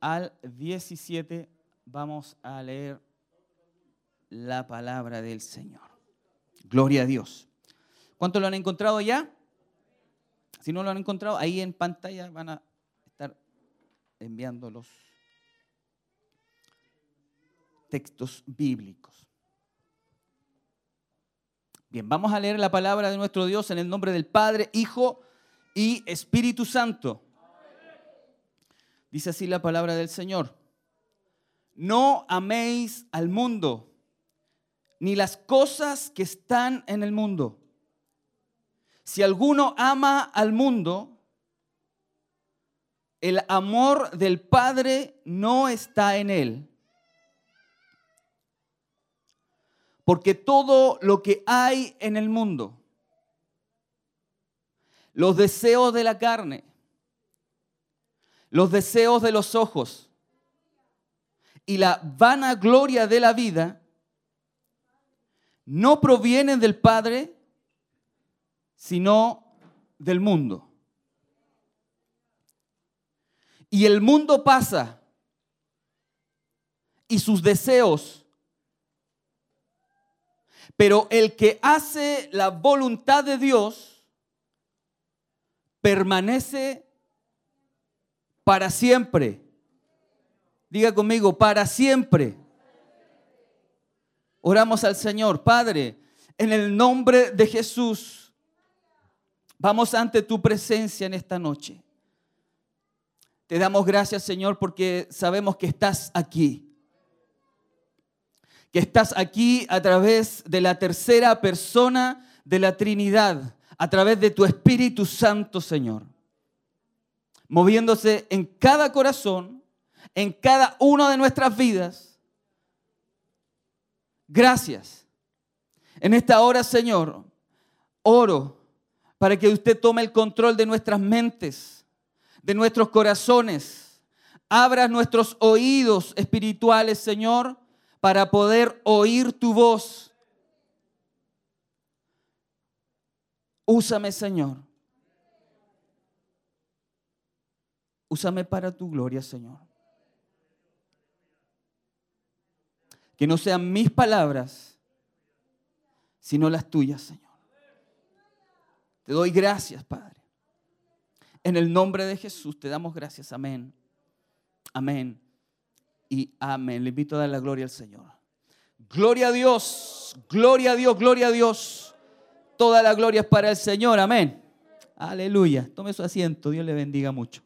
al 17. Vamos a leer la palabra del Señor. Gloria a Dios. ¿Cuántos lo han encontrado ya? Si no lo han encontrado, ahí en pantalla van a estar enviando los textos bíblicos. Bien, vamos a leer la palabra de nuestro Dios en el nombre del Padre, Hijo y Espíritu Santo. Dice así la palabra del Señor. No améis al mundo, ni las cosas que están en el mundo. Si alguno ama al mundo, el amor del Padre no está en él. Porque todo lo que hay en el mundo, los deseos de la carne, los deseos de los ojos. Y la vanagloria de la vida, no provienen del Padre, sino del mundo. Y el mundo pasa y sus deseos, pero el que hace la voluntad de Dios permanece para siempre. Diga conmigo, para siempre. Oramos al Señor, Padre, en el nombre de Jesús. Vamos ante tu presencia en esta noche. Te damos gracias, Señor, porque sabemos que estás aquí. Que estás aquí a través de la tercera persona de la Trinidad, a través de tu Espíritu Santo, Señor. Moviéndose en cada corazón, en cada una de nuestras vidas. Gracias. En esta hora, Señor, oro para que usted tome el control de nuestras mentes, de nuestros corazones. Abra nuestros oídos espirituales, Señor, para poder oír tu voz. Úsame, Señor. Úsame para tu gloria, Señor. Que no sean mis palabras, sino las tuyas, Señor. Te doy gracias, Padre. En el nombre de Jesús te damos gracias. Amén. Amén. Y amén. Le invito a dar la gloria al Señor. Gloria a Dios. Gloria a Dios. Gloria a Dios. Toda la gloria es para el Señor. Amén. Aleluya. Tome su asiento. Dios le bendiga mucho.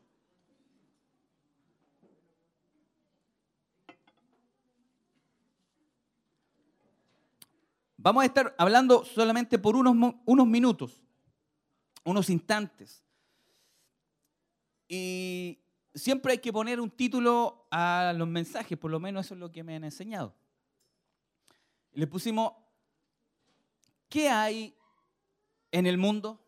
Vamos a estar hablando solamente por unos, unos minutos, unos instantes. Y siempre hay que poner un título a los mensajes, por lo menos eso es lo que me han enseñado. Le pusimos, ¿qué hay en el mundo?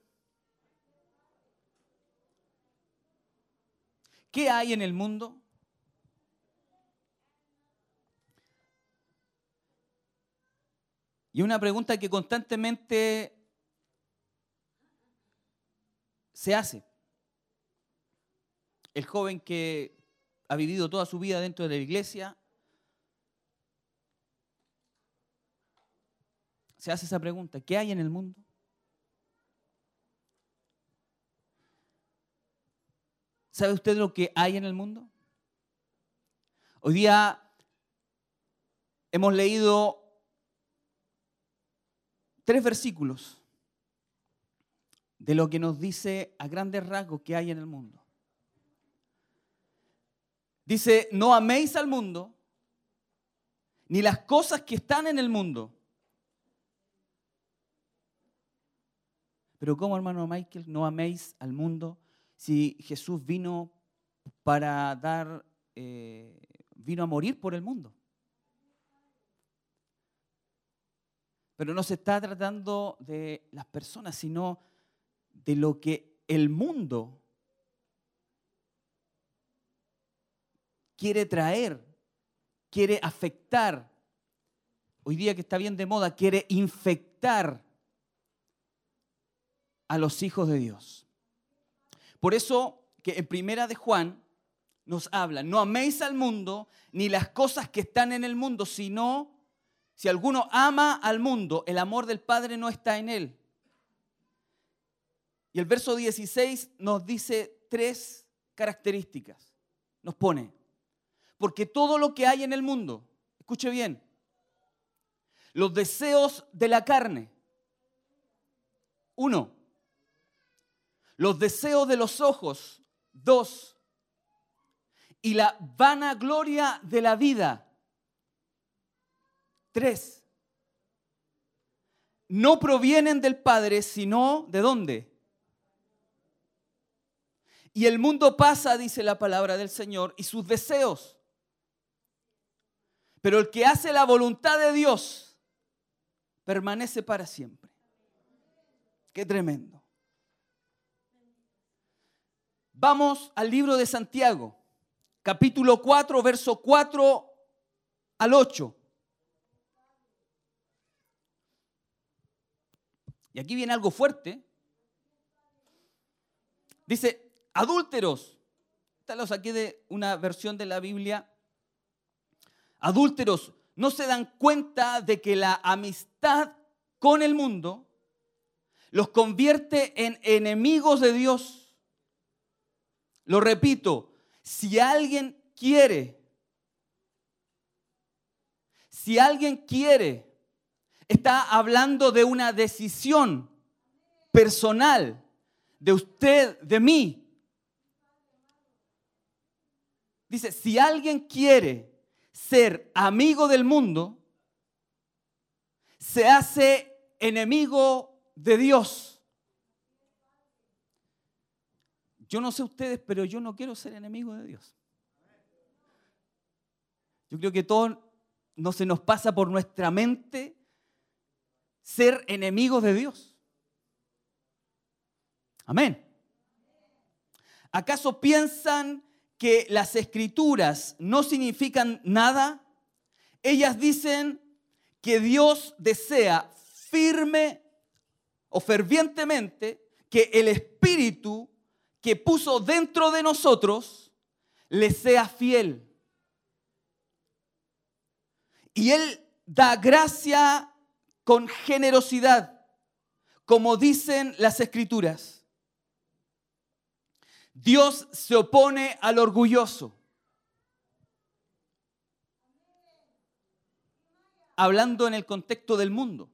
¿Qué hay en el mundo? Y una pregunta que constantemente se hace. El joven que ha vivido toda su vida dentro de la iglesia se hace esa pregunta, ¿qué hay en el mundo? ¿Sabe usted lo que hay en el mundo? Hoy día hemos leído tres versículos de lo que nos dice a grandes rasgos que hay en el mundo. Dice, no améis al mundo, ni las cosas que están en el mundo. Pero ¿cómo, hermano Michael, no améis al mundo si Jesús vino para dar, eh, vino a morir por el mundo? Pero no se está tratando de las personas, sino de lo que el mundo quiere traer, quiere afectar. Hoy día que está bien de moda, quiere infectar a los hijos de Dios. Por eso que en primera de Juan nos habla, no améis al mundo ni las cosas que están en el mundo, sino si alguno ama al mundo, el amor del Padre no está en él. Y el verso 16 nos dice tres características. Nos pone, porque todo lo que hay en el mundo, escuche bien, los deseos de la carne, uno, los deseos de los ojos, dos, y la vanagloria de la vida, Tres, no provienen del Padre, sino de dónde? Y el mundo pasa, dice la palabra del Señor, y sus deseos. Pero el que hace la voluntad de Dios permanece para siempre. Qué tremendo. Vamos al libro de Santiago, capítulo 4, verso 4 al 8. Y aquí viene algo fuerte. Dice, adúlteros. Esta saqué de una versión de la Biblia. Adúlteros, ¿no se dan cuenta de que la amistad con el mundo los convierte en enemigos de Dios? Lo repito, si alguien quiere, si alguien quiere Está hablando de una decisión personal de usted, de mí. Dice, si alguien quiere ser amigo del mundo, se hace enemigo de Dios. Yo no sé ustedes, pero yo no quiero ser enemigo de Dios. Yo creo que todo no se nos pasa por nuestra mente ser enemigos de Dios. Amén. ¿Acaso piensan que las escrituras no significan nada? Ellas dicen que Dios desea firme o fervientemente que el Espíritu que puso dentro de nosotros le sea fiel. Y Él da gracia con generosidad, como dicen las escrituras. Dios se opone al orgulloso. Hablando en el contexto del mundo,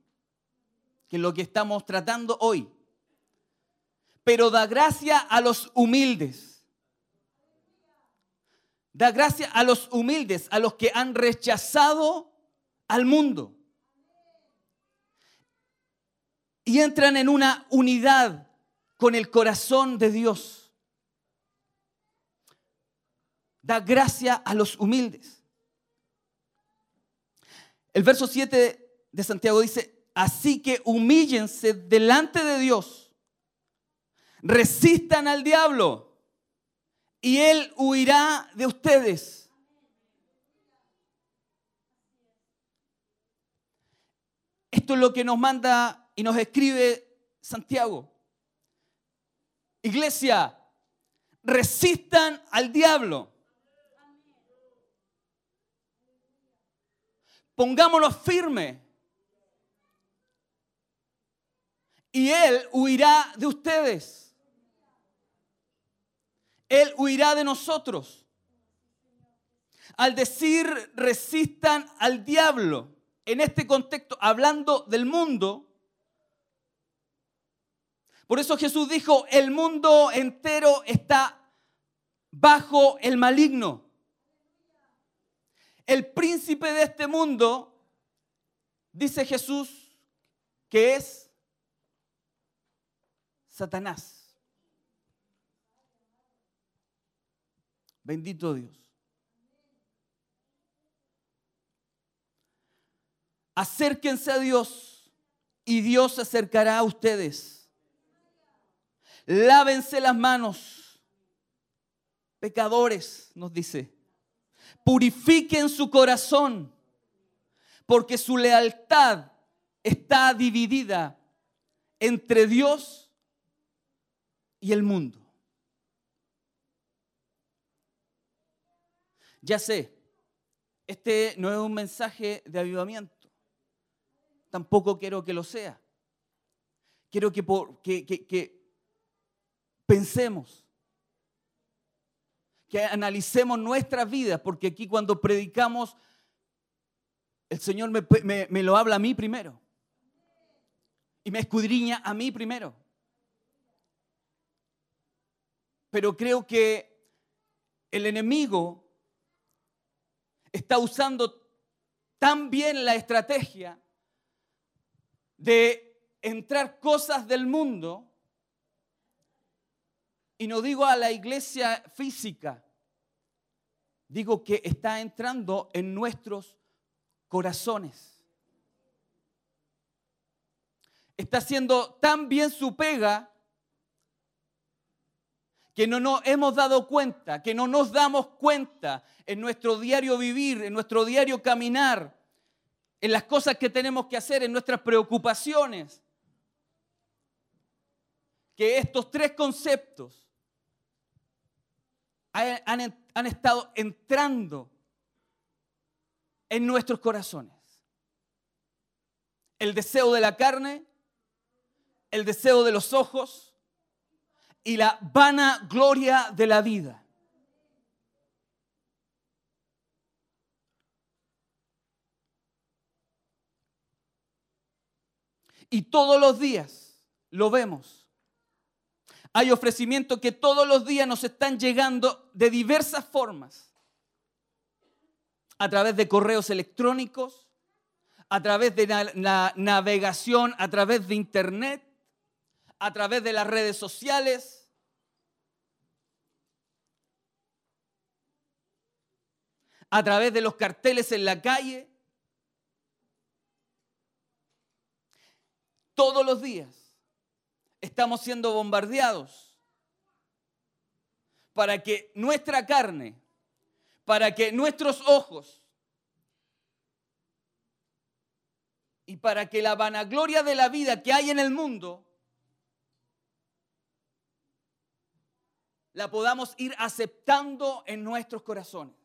que es lo que estamos tratando hoy. Pero da gracia a los humildes. Da gracia a los humildes, a los que han rechazado al mundo y entran en una unidad con el corazón de Dios. da gracia a los humildes. El verso 7 de Santiago dice, así que humíllense delante de Dios, resistan al diablo y él huirá de ustedes. Esto es lo que nos manda y nos escribe Santiago. Iglesia, resistan al diablo. Pongámonos firmes. Y Él huirá de ustedes. Él huirá de nosotros. Al decir resistan al diablo, en este contexto, hablando del mundo, por eso Jesús dijo, el mundo entero está bajo el maligno. El príncipe de este mundo, dice Jesús, que es Satanás. Bendito Dios. Acérquense a Dios y Dios se acercará a ustedes. Lávense las manos, pecadores, nos dice. Purifiquen su corazón, porque su lealtad está dividida entre Dios y el mundo. Ya sé, este no es un mensaje de avivamiento. Tampoco quiero que lo sea. Quiero que, que, pensemos, que analicemos nuestras vidas, porque aquí cuando predicamos, el Señor me lo habla a mí primero. Y me escudriña a mí primero. Pero creo que el enemigo está usando tan bien la estrategia de entrar cosas del mundo, y no digo a la iglesia física, digo que está entrando en nuestros corazones. Está haciendo tan bien su pega que no nos hemos dado cuenta, que no nos damos cuenta en nuestro diario vivir, en nuestro diario caminar, en las cosas que tenemos que hacer, en nuestras preocupaciones, que estos tres conceptos han, han- han estado entrando en nuestros corazones. El deseo de la carne, el deseo de los ojos y la vana gloria de la vida. Y todos los días lo vemos. Hay ofrecimientos que todos los días nos están llegando de diversas formas. A través de correos electrónicos, a través de la, navegación, a través de internet, a través de las redes sociales. A través de los carteles en la calle. Todos los días estamos siendo bombardeados para que nuestra carne, para que nuestros ojos y para que la vanagloria de la vida que hay en el mundo la podamos ir aceptando en nuestros corazones.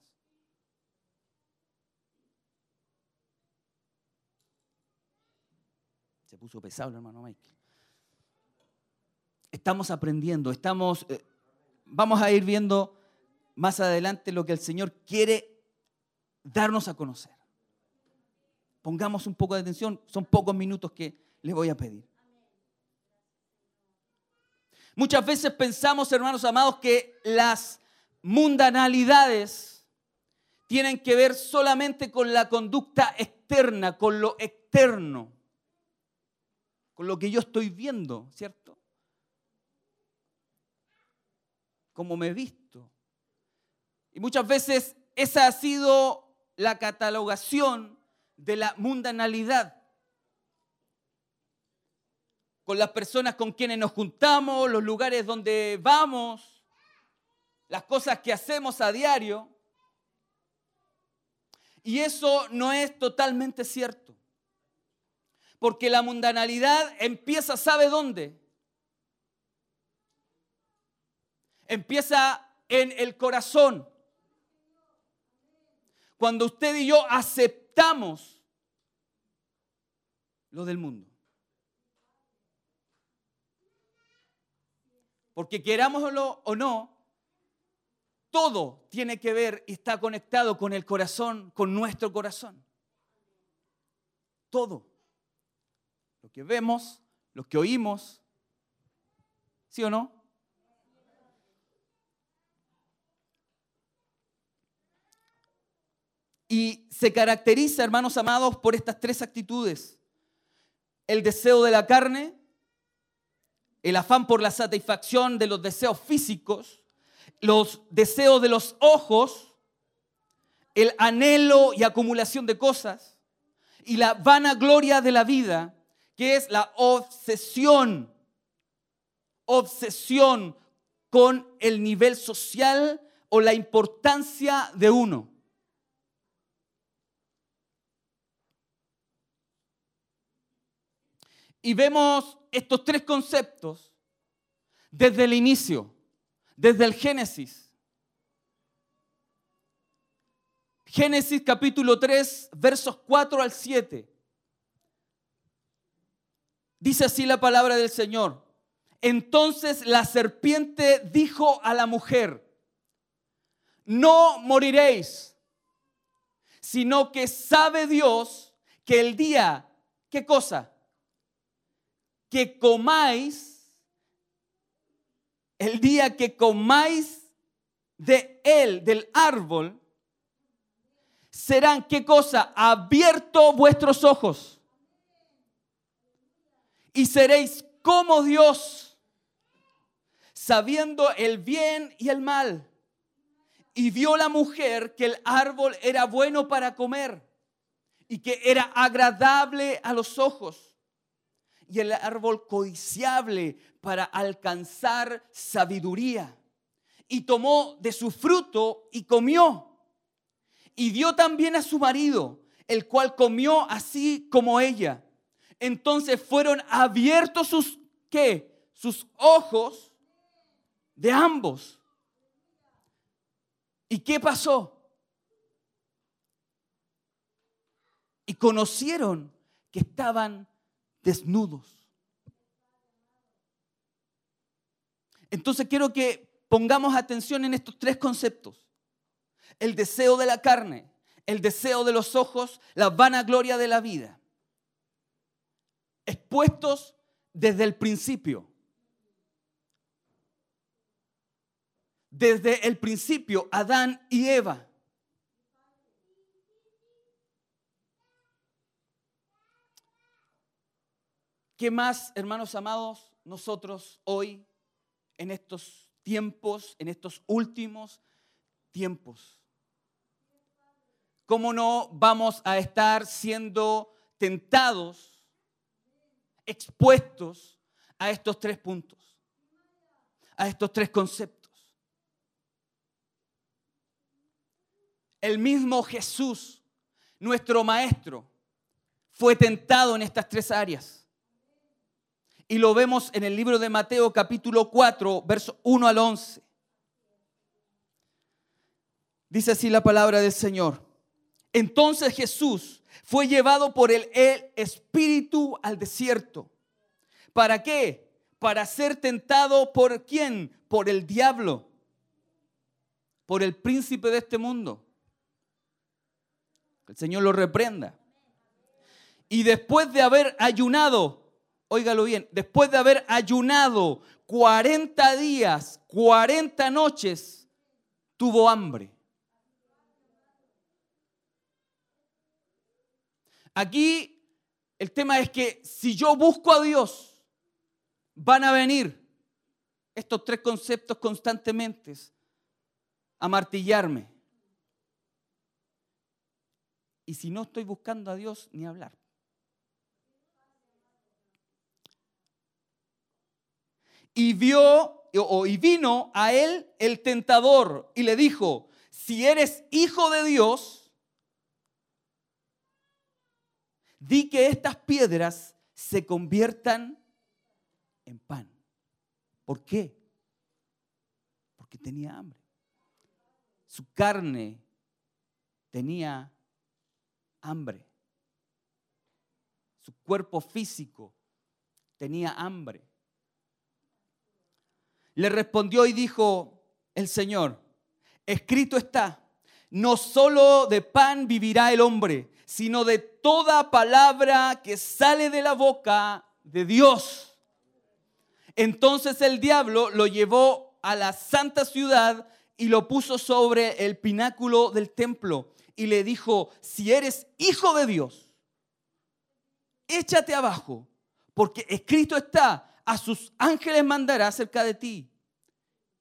Se puso pesado el hermano Michael. Estamos aprendiendo, estamos, eh, vamos a ir viendo más adelante lo que el Señor quiere darnos a conocer. Pongamos un poco de atención, son pocos minutos que les voy a pedir. Muchas veces pensamos, hermanos amados, que las mundanalidades tienen que ver solamente con la conducta externa, con lo externo, con lo que yo estoy viendo, ¿cierto? Cómo me he visto. Y muchas veces esa ha sido la catalogación de la mundanalidad. Con las personas con quienes nos juntamos, los lugares donde vamos, las cosas que hacemos a diario. Y eso no es totalmente cierto. Porque la mundanalidad empieza, ¿sabe dónde? Empieza en el corazón. Cuando usted y yo aceptamos lo del mundo. Porque querámoslo o no, todo tiene que ver y está conectado con el corazón, con nuestro corazón. Todo. Lo que vemos, lo que oímos. ¿Sí o no? Y se caracteriza, hermanos amados, por estas tres actitudes. El deseo de la carne, el afán por la satisfacción de los deseos físicos, los deseos de los ojos, el anhelo y acumulación de cosas, y la vanagloria de la vida, que es la obsesión, obsesión con el nivel social o la importancia de uno. Y vemos estos tres conceptos desde el inicio, desde el Génesis. Génesis capítulo 3, versos 4 al 7. Dice así la palabra del Señor. Entonces la serpiente dijo a la mujer, no moriréis, sino que sabe Dios que el día, ¿qué cosa? Que comáis, el día que comáis de él, del árbol, serán, ¿qué cosa? Abiertos vuestros ojos y seréis como Dios, sabiendo el bien y el mal. Y vio la mujer que el árbol era bueno para comer y que era agradable a los ojos y el árbol codiciable para alcanzar sabiduría. Y tomó de su fruto y comió. Y dio también a su marido, el cual comió así como ella. Entonces fueron abiertos sus, ¿qué? Sus ojos de ambos. ¿Y qué pasó? Y conocieron que estaban desnudos. Entonces quiero que pongamos atención en estos tres conceptos. El deseo de la carne, el deseo de los ojos, la vanagloria de la vida. Expuestos desde el principio. Desde el principio, Adán y Eva. ¿Qué más, hermanos amados, nosotros hoy, en estos tiempos, en estos últimos tiempos? ¿Cómo no vamos a estar siendo tentados, expuestos a estos tres puntos, a estos tres conceptos? El mismo Jesús, nuestro Maestro, fue tentado en estas tres áreas. Y lo vemos en el libro de Mateo capítulo 4, versos 1 al 11. Dice así la palabra del Señor. Entonces Jesús fue llevado por el, el Espíritu al desierto. ¿Para qué? Para ser tentado por quién? Por el diablo. Por el príncipe de este mundo. El Señor lo reprenda. Y después de haber ayunado, óigalo bien, después de haber ayunado 40 días, 40 noches, tuvo hambre. Aquí el tema es que si yo busco a Dios, van a venir estos tres conceptos constantemente. a martillarme. Y si no estoy buscando a Dios, ni hablar. Y vio, o, y vino a él el tentador y le dijo, si eres hijo de Dios, di que estas piedras se conviertan en pan. ¿Por qué? Porque tenía hambre. Su carne tenía hambre. Su cuerpo físico tenía hambre. Le respondió y dijo el Señor, escrito está, no solo de pan vivirá el hombre, sino de toda palabra que sale de la boca de Dios. Entonces el diablo lo llevó a la santa ciudad y lo puso sobre el pináculo del templo y le dijo, si eres hijo de Dios, échate abajo, porque escrito está, a sus ángeles mandará cerca de ti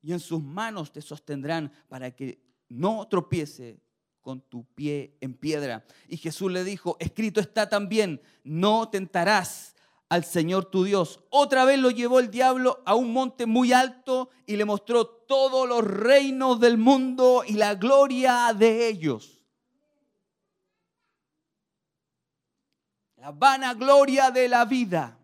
y en sus manos te sostendrán para que no tropiece con tu pie en piedra. Y Jesús le dijo, escrito está también, no tentarás al Señor tu Dios. Otra vez lo llevó el diablo a un monte muy alto y le mostró todos los reinos del mundo y la gloria de ellos. La vana gloria de la vida.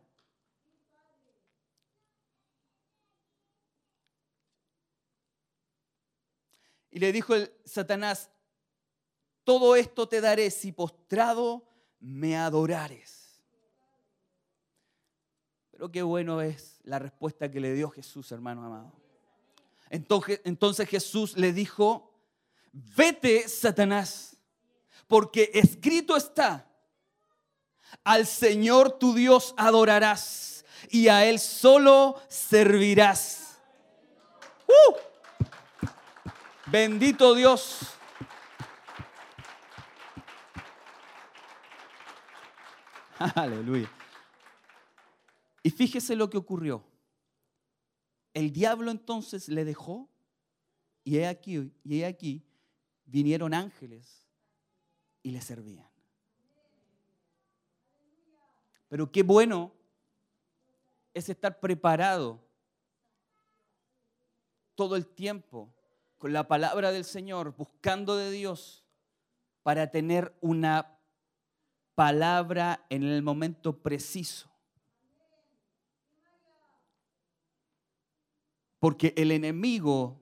Y le dijo el Satanás, todo esto te daré si postrado me adorares. Pero qué bueno es la respuesta que le dio Jesús, hermano amado. Entonces, entonces Jesús le dijo, vete, Satanás, porque escrito está, al Señor tu Dios adorarás y a Él solo servirás. ¡Uh! Bendito Dios. Aleluya. Y fíjese lo que ocurrió. El diablo entonces le dejó y he aquí, y he aquí vinieron ángeles y le servían. Pero qué bueno es estar preparado todo el tiempo con la palabra del Señor, buscando de Dios para tener una palabra en el momento preciso. Porque el enemigo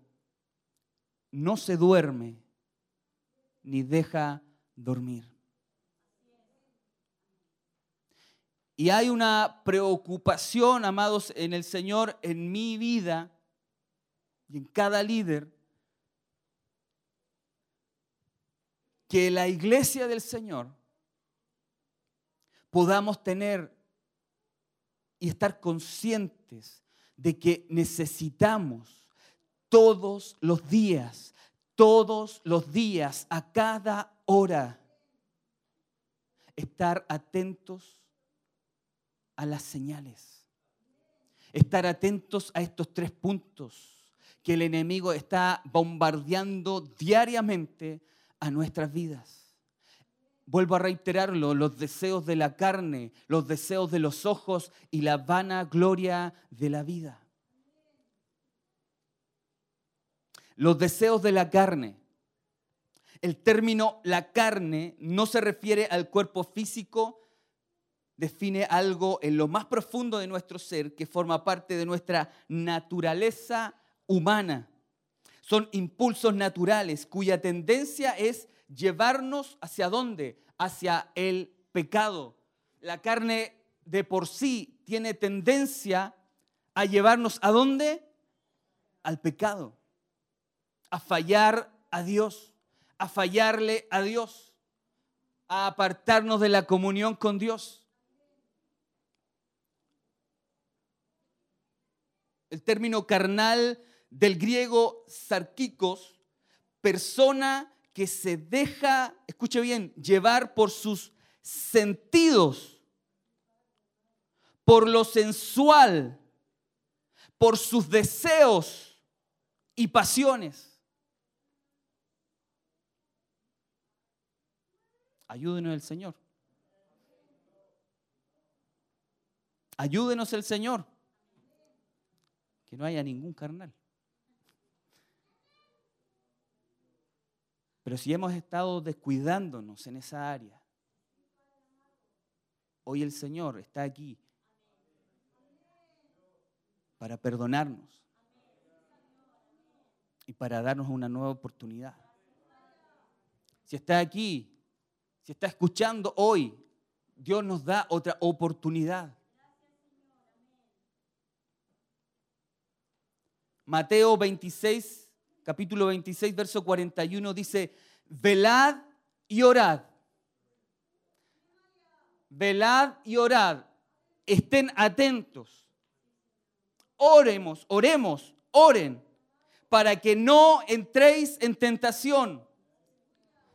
no se duerme ni deja dormir. Y hay una preocupación, amados, en el Señor, en mi vida y en cada líder, que la iglesia del Señor podamos tener y estar conscientes de que necesitamos todos los días, todos los días, a cada hora, estar atentos a las señales, estar atentos a estos tres puntos que el enemigo está bombardeando diariamente a nuestras vidas. Vuelvo a reiterarlo, los deseos de la carne, los deseos de los ojos y la vana gloria de la vida. Los deseos de la carne. El término la carne no se refiere al cuerpo físico, define algo en lo más profundo de nuestro ser que forma parte de nuestra naturaleza humana. Son impulsos naturales cuya tendencia es llevarnos hacia dónde? Hacia el pecado. La carne de por sí tiene tendencia a llevarnos a dónde? Al pecado. A fallar a Dios, a fallarle a Dios, a apartarnos de la comunión con Dios. El término carnal del griego sarquicos, persona que se deja, escuche bien, llevar por sus sentidos, por lo sensual, por sus deseos y pasiones. Ayúdenos el Señor. Ayúdenos el Señor. Que no haya ningún carnal. Pero si hemos estado descuidándonos en esa área, hoy el Señor está aquí para perdonarnos y para darnos una nueva oportunidad. Si está aquí, si está escuchando hoy, Dios nos da otra oportunidad. Mateo 26, capítulo 26, verso 41 dice, velad y orad. Velad y orad. Estén atentos. Oremos, oremos, oren, para que no entréis en tentación.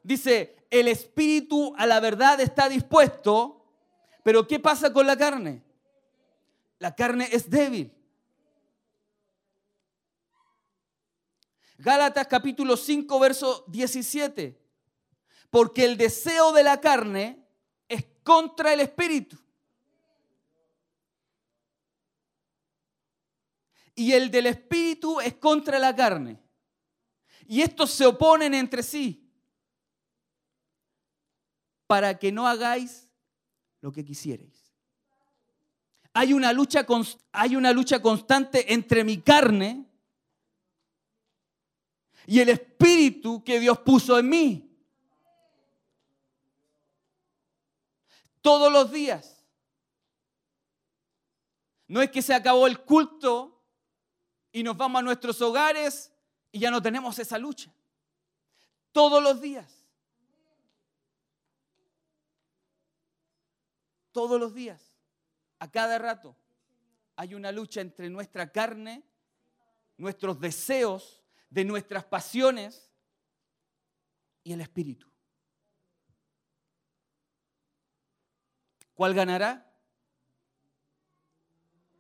Dice, el espíritu a la verdad está dispuesto, pero ¿qué pasa con la carne? La carne es débil. Gálatas capítulo 5, verso 17. Porque el deseo de la carne es contra el espíritu. Y el del espíritu es contra la carne. Y estos se oponen entre sí para que no hagáis lo que quisierais. Hay una lucha, hay una lucha constante entre mi carne y el espíritu que Dios puso en mí. Todos los días. No es que se acabó el culto y nos vamos a nuestros hogares y ya no tenemos esa lucha. Todos los días. Todos los días. A cada rato. Hay una lucha entre nuestra carne, nuestros deseos, de nuestras pasiones y el espíritu. ¿Cuál ganará?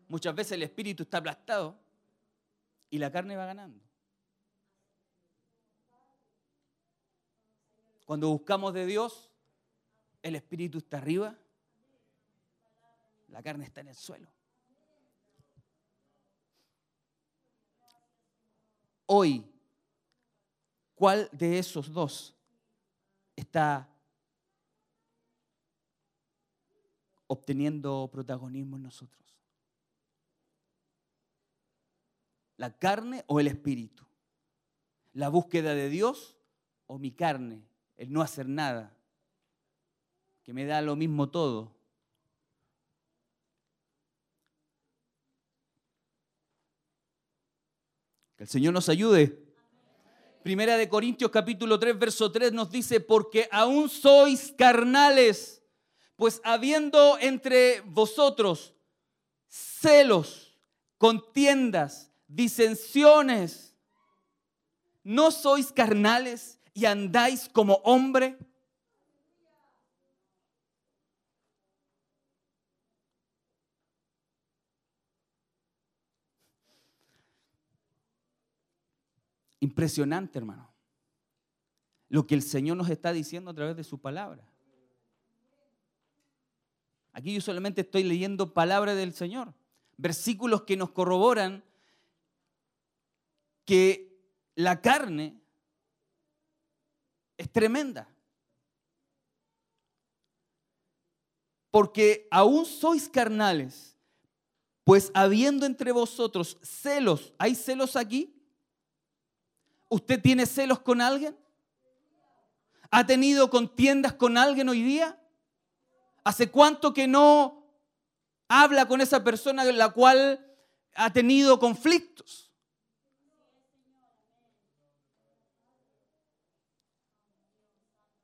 Muchas veces el espíritu está aplastado y la carne va ganando. Cuando buscamos de Dios, el espíritu está arriba, la carne está en el suelo. Hoy, ¿cuál de esos dos está obteniendo protagonismo en nosotros? ¿La carne o el espíritu? ¿La búsqueda de Dios o mi carne? El no hacer nada, que me da lo mismo todo. Que el Señor nos ayude. Primera de Corintios capítulo 3, verso 3 nos dice, porque aún sois carnales, pues habiendo entre vosotros celos, contiendas, disensiones, ¿no sois carnales y andáis como hombre? Impresionante, hermano. Lo que el Señor nos está diciendo a través de su palabra. Aquí yo solamente estoy leyendo palabra del Señor. Versículos que nos corroboran que la carne es tremenda. Porque aún sois carnales, pues habiendo entre vosotros celos, ¿hay celos aquí? ¿Usted tiene celos con alguien? ¿Ha tenido contiendas con alguien hoy día? ¿Hace cuánto que no habla con esa persona con la cual ha tenido conflictos?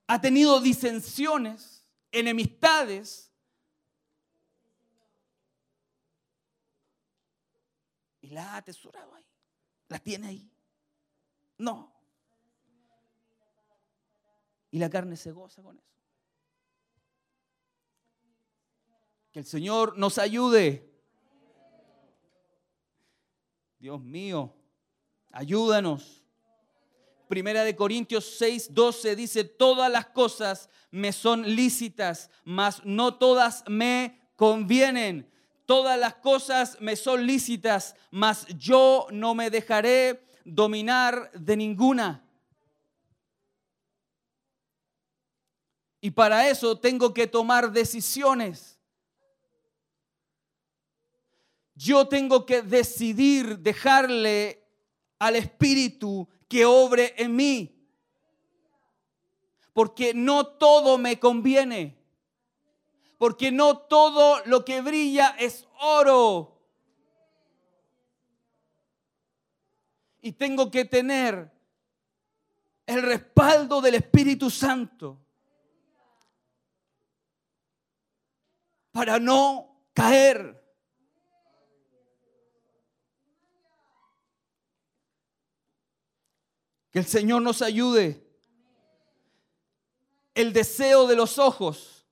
Ha tenido disensiones, enemistades. Y la ha atesorado ahí. La tiene ahí. No. Y la carne se goza con eso. Que el Señor nos ayude. Dios mío, ayúdanos. Primera de Corintios 6, 12 dice, todas las cosas me son lícitas, mas no todas me convienen. Todas las cosas me son lícitas, mas yo no me dejaré dominar de ninguna. Y para eso tengo que tomar decisiones. Yo tengo que decidir dejarle al Espíritu que obre en mí. Porque no todo me conviene. Porque no todo lo que brilla es oro. Y tengo que tener el respaldo del Espíritu Santo para no caer. Que el Señor nos ayude. El deseo de los ojos.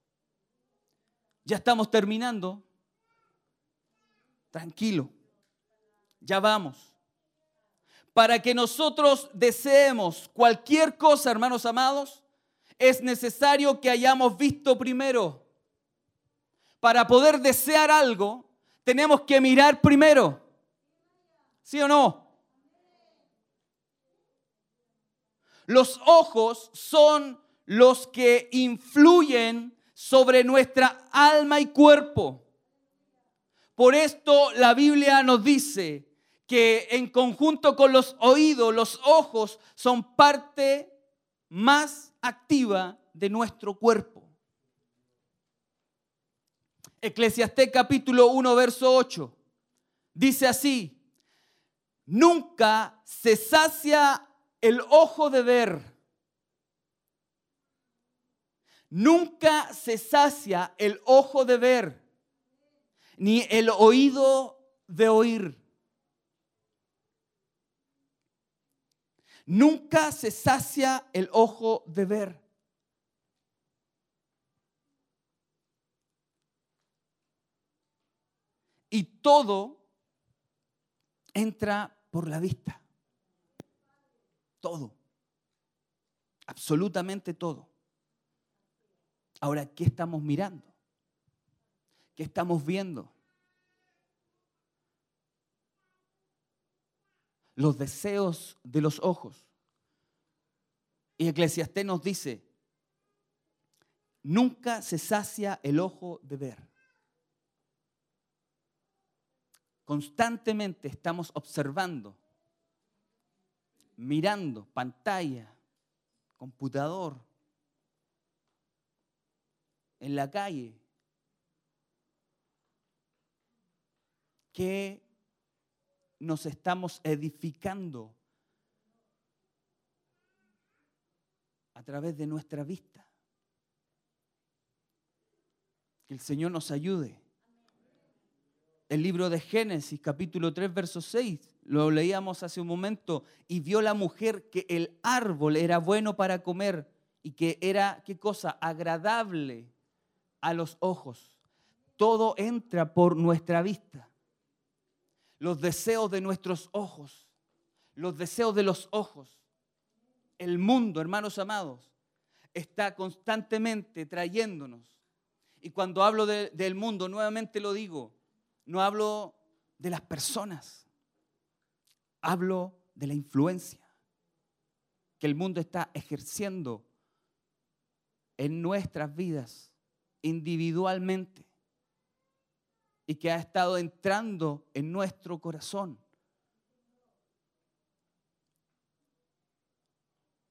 Ya estamos terminando. Tranquilo. Ya vamos. Para que nosotros deseemos cualquier cosa, hermanos amados, es necesario que hayamos visto primero. Para poder desear algo, tenemos que mirar primero. ¿Sí o no? Los ojos son los que influyen sobre nuestra alma y cuerpo. Por esto la Biblia nos dice que en conjunto con los oídos, los ojos son parte más activa de nuestro cuerpo. Eclesiastés capítulo 1, verso 8. Dice así, nunca se sacia el ojo de ver. Nunca se sacia el ojo de ver, ni el oído de oír. Nunca se sacia el ojo de ver. Y todo entra por la vista. Todo. Absolutamente todo. Ahora, ¿qué estamos mirando? ¿Qué estamos viendo? Los deseos de los ojos. Y Eclesiastés nos dice, nunca se sacia el ojo de ver. Constantemente estamos observando mirando pantalla, computador, en la calle. ¿Qué nos estamos edificando a través de nuestra vista? Que el Señor nos ayude. El libro de Génesis, capítulo 3, verso 6, lo leíamos hace un momento, y vio la mujer que el árbol era bueno para comer y que era, ¿qué cosa? Agradable a los ojos. Todo entra por nuestra vista. Los deseos de nuestros ojos, los deseos de los ojos. El mundo, hermanos amados, está constantemente trayéndonos. Y cuando hablo de- del mundo, nuevamente lo digo, no hablo de las personas, hablo de la influencia que el mundo está ejerciendo en nuestras vidas individualmente y que ha estado entrando en nuestro corazón.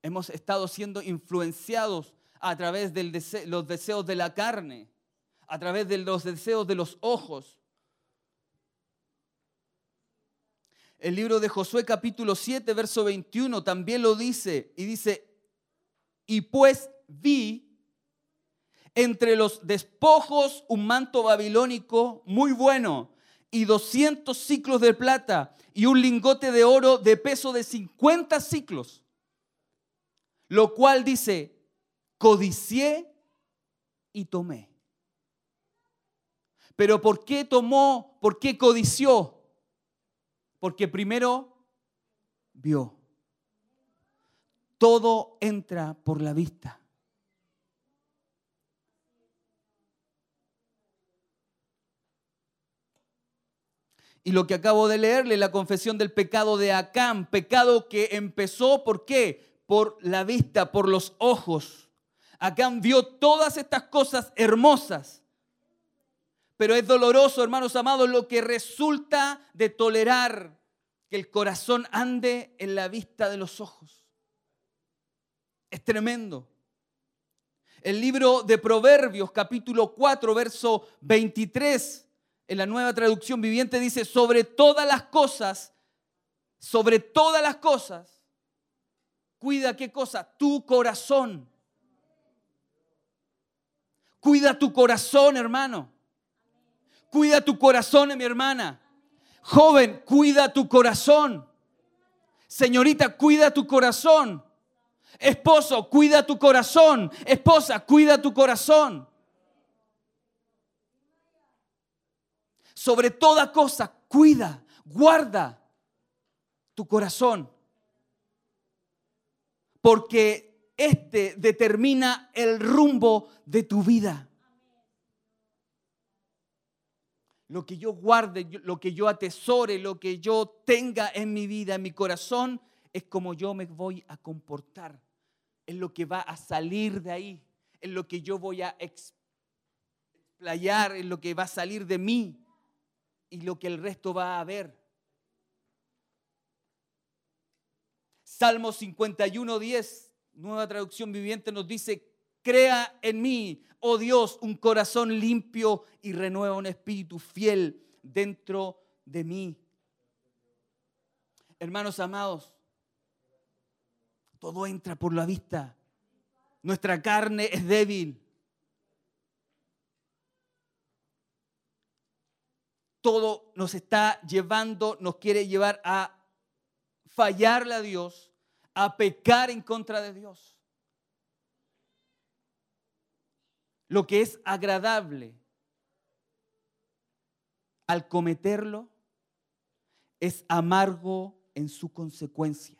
Hemos estado siendo influenciados a través de los deseos de la carne, a través de los deseos de los ojos. El libro de Josué capítulo 7, verso 21 también lo dice y dice, y pues vi entre los despojos un manto babilónico muy bueno y 200 ciclos de plata y un lingote de oro de peso de 50 ciclos. Lo cual dice, codicié y tomé. Pero ¿por qué tomó? ¿Por qué codició? Porque primero vio. Todo entra por la vista. Y lo que acabo de leerle, la confesión del pecado de Acán, pecado que empezó, ¿por qué? Por la vista, por los ojos. Acán vio todas estas cosas hermosas, pero es doloroso, hermanos amados, lo que resulta de tolerar que el corazón ande en la vista de los ojos. Es tremendo. El libro de Proverbios, capítulo 4, verso 23, en la nueva traducción viviente dice, sobre todas las cosas, sobre todas las cosas, cuida qué cosa, tu corazón. Cuida tu corazón, hermano. Cuida tu corazón, mi hermana. Joven, cuida tu corazón. Señorita, cuida tu corazón. Esposo, cuida tu corazón. Esposa, cuida tu corazón. Sobre toda cosa, cuida, guarda tu corazón. Porque este determina el rumbo de tu vida. Lo que yo guarde, lo que yo atesore, lo que yo tenga en mi vida, en mi corazón, es como yo me voy a comportar. Es lo que va a salir de ahí. Es lo que yo voy a explayar, es lo que va a salir de mí y lo que el resto va a ver. Salmo 51, 10, nueva traducción viviente, nos dice, crea en mí, oh Dios, un corazón limpio y renueva un espíritu fiel dentro de mí. Hermanos amados, todo entra por la vista. Nuestra carne es débil. Todo nos está llevando, nos quiere llevar a fallarle a Dios, a pecar en contra de Dios. Lo que es agradable al cometerlo es amargo en su consecuencia.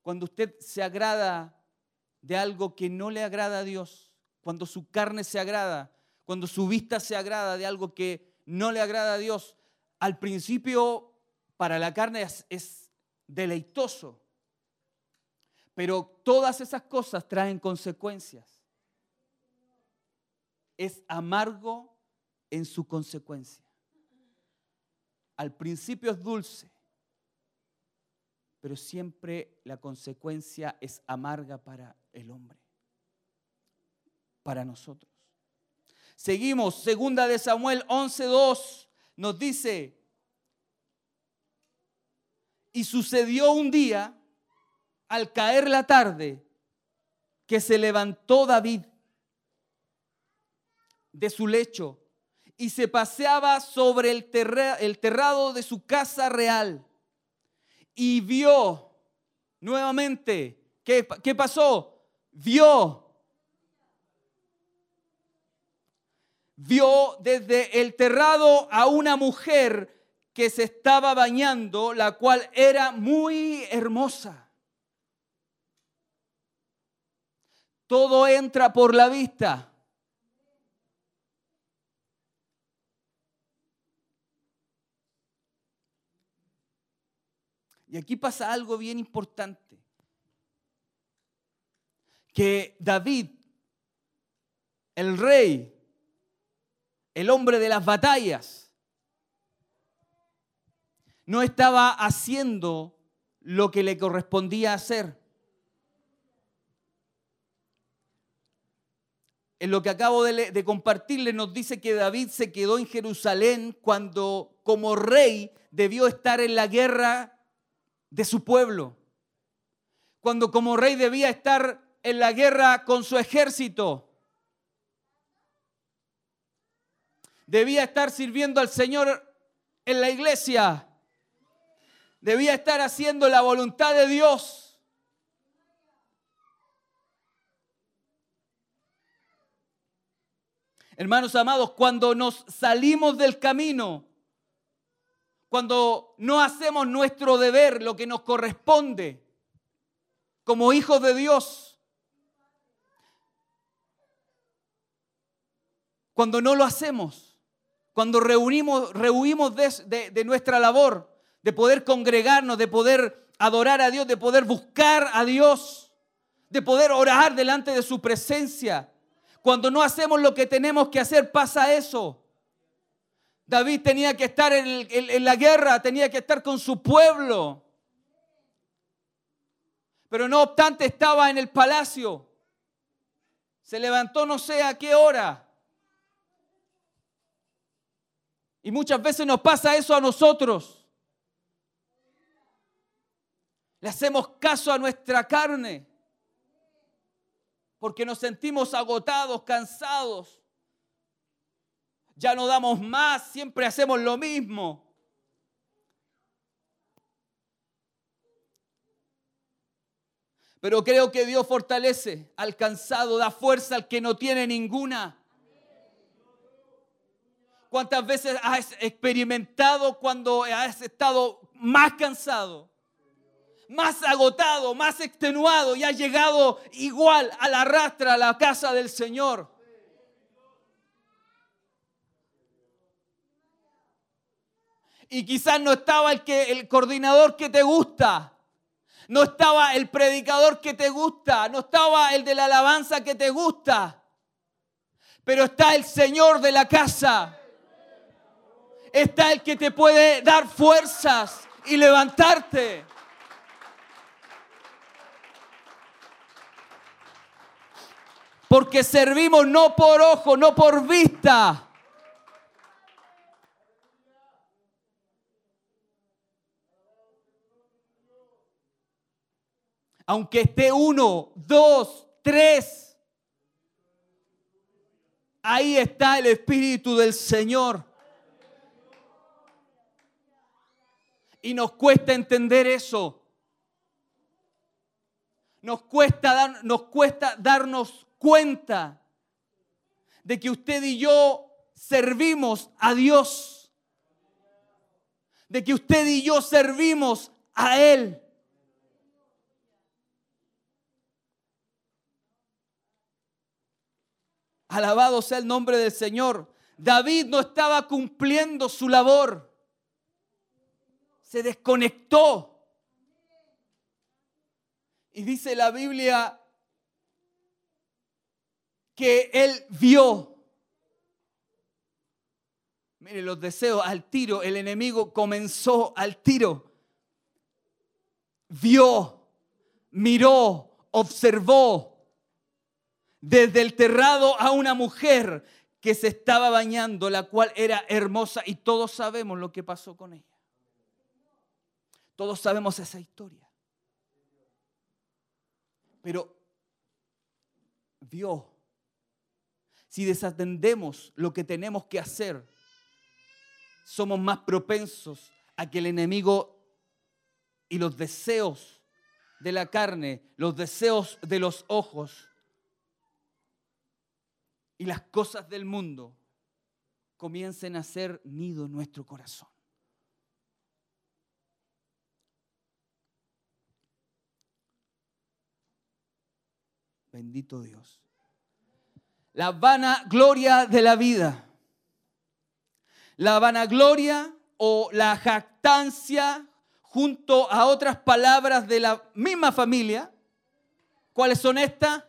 Cuando usted se agrada de algo que no le agrada a Dios, cuando su carne se agrada, cuando su vista se agrada de algo que no le agrada a Dios, al principio para la carne es, deleitoso, pero todas esas cosas traen consecuencias. Es amargo en su consecuencia. Al principio es dulce, pero siempre la consecuencia es amarga para el hombre, para nosotros. Seguimos, segunda de Samuel 11:2 nos dice, y sucedió un día al caer la tarde que se levantó David de su lecho y se paseaba sobre el, terrado de su casa real y vio nuevamente, ¿qué, qué pasó? Vio vio desde el terrado a una mujer que se estaba bañando, la cual era muy hermosa. Todo entra por la vista. Y aquí pasa algo bien importante. Que David, el rey, el hombre de las batallas, no estaba haciendo lo que le correspondía hacer. En lo que acabo de, compartirle nos dice que David se quedó en Jerusalén cuando como rey debió estar en la guerra de su pueblo. Cuando como rey debía estar en la guerra con su ejército. Debía estar sirviendo al Señor en la iglesia. Debía estar haciendo la voluntad de Dios. Hermanos amados, cuando nos salimos del camino, cuando no hacemos nuestro deber, lo que nos corresponde como hijos de Dios, cuando no lo hacemos, cuando reunimos, rehuimos de, nuestra labor, de poder congregarnos, de poder adorar a Dios, de poder buscar a Dios, de poder orar delante de su presencia. Cuando no hacemos lo que tenemos que hacer, pasa eso. David tenía que estar en la guerra, tenía que estar con su pueblo. Pero no obstante estaba en el palacio. Se levantó no sé a qué hora. Y muchas veces nos pasa eso a nosotros. Le hacemos caso a nuestra carne. Porque nos sentimos agotados, cansados. Ya no damos más, siempre hacemos lo mismo. Pero creo que Dios fortalece al cansado, da fuerza al que no tiene ninguna. ¿Cuántas veces has experimentado cuando has estado más cansado, más agotado, más extenuado y has llegado igual a la rastra a la casa del Señor? Y quizás no estaba el, que, el coordinador que te gusta, no estaba el predicador que te gusta, no estaba el de la alabanza que te gusta, pero está el Señor de la casa. Está el que te puede dar fuerzas y levantarte. Porque servimos no por ojo, no por vista. Aunque esté uno, dos, tres. Ahí está el Espíritu del Señor. Y nos cuesta entender eso. Nos cuesta, dar- nos cuesta darnos cuenta de que usted y yo servimos a Dios. De que usted y yo servimos a Él. Alabado sea el nombre del Señor. David no estaba cumpliendo su labor. Se desconectó. Y dice la Biblia que él vio. Mire, los deseos al tiro, el enemigo comenzó al tiro. Vio, miró, observó desde el terrado a una mujer que se estaba bañando, la cual era hermosa y todos sabemos lo que pasó con ella. Todos sabemos esa historia. Pero vio, si desatendemos lo que tenemos que hacer, somos más propensos a que el enemigo y los deseos de la carne, los deseos de los ojos y las cosas del mundo comiencen a hacer nido en nuestro corazón. Bendito Dios. La vanagloria de la vida. La vanagloria o la jactancia junto a otras palabras de la misma familia. ¿Cuáles son estas?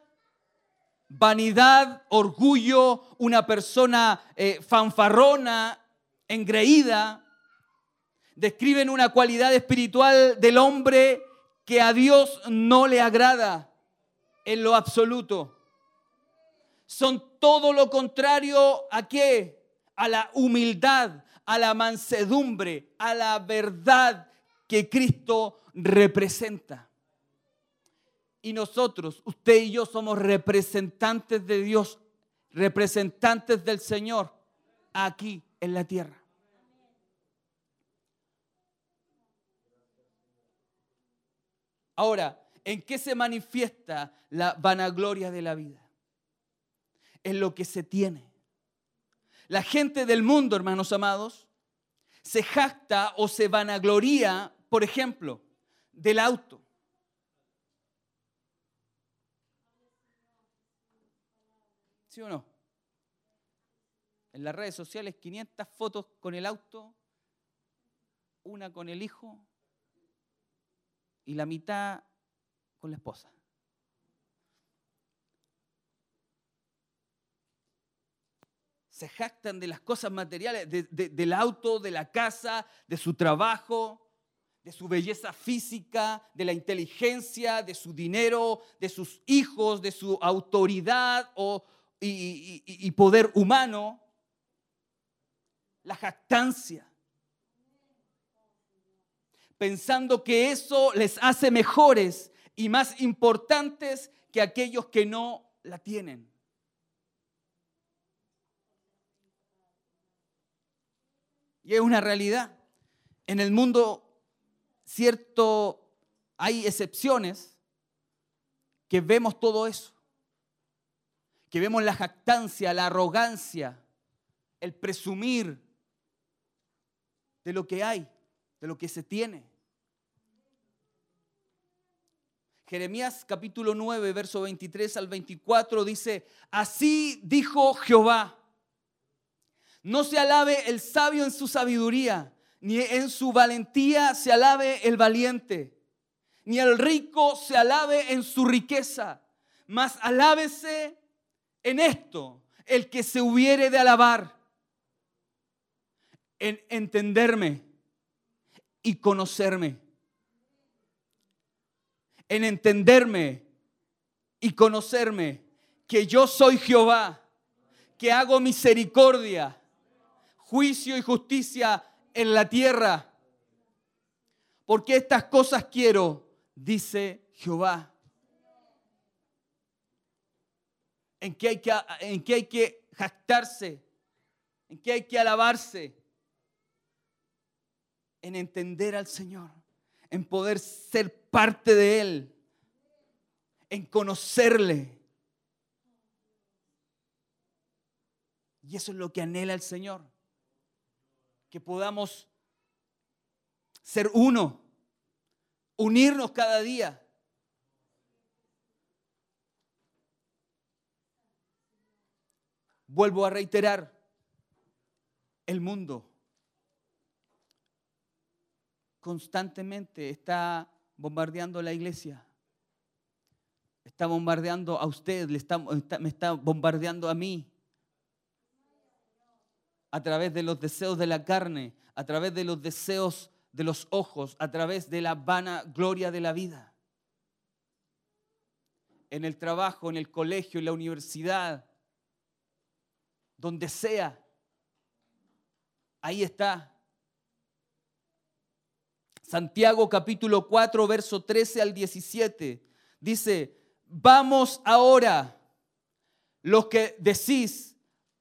Vanidad, orgullo, una persona eh, fanfarrona, engreída. Describen una cualidad espiritual del hombre que a Dios no le agrada en lo absoluto. Son todo lo contrario a qué? A la humildad, a la mansedumbre, a la verdad que Cristo representa. Y nosotros, usted y yo somos representantes de Dios, representantes del Señor aquí en la tierra. Ahora, ¿en qué se manifiesta la vanagloria de la vida? En lo que se tiene. La gente del mundo, hermanos amados, se jacta o se vanagloria, por ejemplo, del auto. ¿Sí o no? En las redes sociales 500 fotos con el auto, una con el hijo y la mitad con la esposa. Se jactan de las cosas materiales, de- de- del auto, de la casa, de su trabajo, de su belleza física, de la inteligencia, de su dinero, de sus hijos, de su autoridad o, y poder humano. La jactancia. Pensando que eso les hace mejores y más importantes que aquellos que no la tienen. Y es una realidad. En el mundo, cierto, hay excepciones que vemos todo eso. Que vemos la jactancia, la arrogancia, el presumir de lo que hay, de lo que se tiene. Jeremías capítulo 9, verso 23 al 24 dice, así dijo Jehová. No se alabe el sabio en su sabiduría, ni en su valentía se alabe el valiente, ni el rico se alabe en su riqueza, mas alábese en esto el que se hubiere de alabar, en entenderme y conocerme, en entenderme y conocerme que yo soy Jehová, que hago misericordia juicio y justicia en la tierra. Porque estas cosas quiero, dice Jehová. ¿En qué hay que, en qué hay que jactarse? ¿En qué hay que alabarse? En entender al Señor, en poder ser parte de Él, en conocerle. Y eso es lo que anhela el Señor que podamos ser uno, unirnos cada día. Vuelvo a reiterar, el mundo constantemente está bombardeando la iglesia. Está bombardeando a usted, le está- me está bombardeando a mí a través de los deseos de la carne, a través de los deseos de los ojos, a través de la vana gloria de la vida. En el trabajo, en el colegio, en la universidad, donde sea, ahí está. Santiago capítulo 4, verso 13 al 17, dice, vamos ahora, los que decís,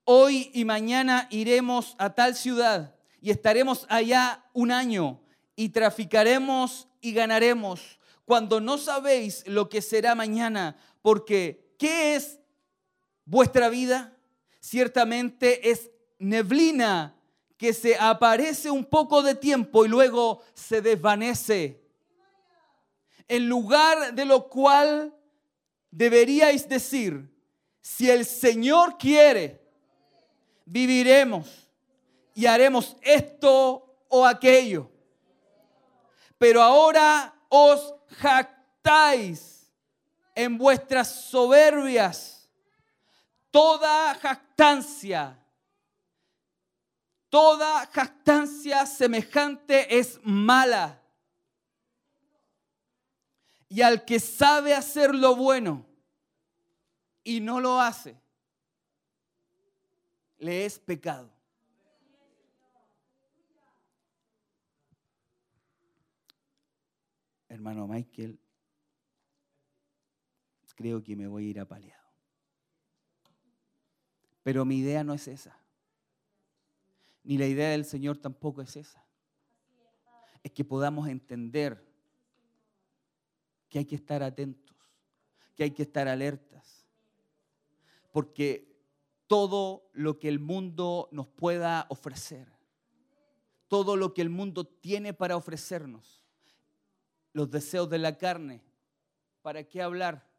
Hoy y mañana iremos a tal ciudad y estaremos allá un año y traficaremos y ganaremos cuando no sabéis lo que será mañana, porque ¿qué es vuestra vida? Ciertamente es neblina que se aparece un poco de tiempo y luego se desvanece. En lugar de lo cual deberíais decir, si el Señor quiere, viviremos y haremos esto o aquello. Pero ahora os jactáis en vuestras soberbias. Toda jactancia, toda jactancia semejante es mala. Y al que sabe hacer lo bueno y no lo hace, le es pecado. Hermano Michael, creo que me voy a ir apaleado. Pero mi idea no es esa. Ni la idea del Señor tampoco es esa. Es que podamos entender que hay que estar atentos, que hay que estar alertas. Porque todo lo que el mundo nos pueda ofrecer, todo lo que el mundo tiene para ofrecernos. Los deseos de la carne. ¿Para qué hablar?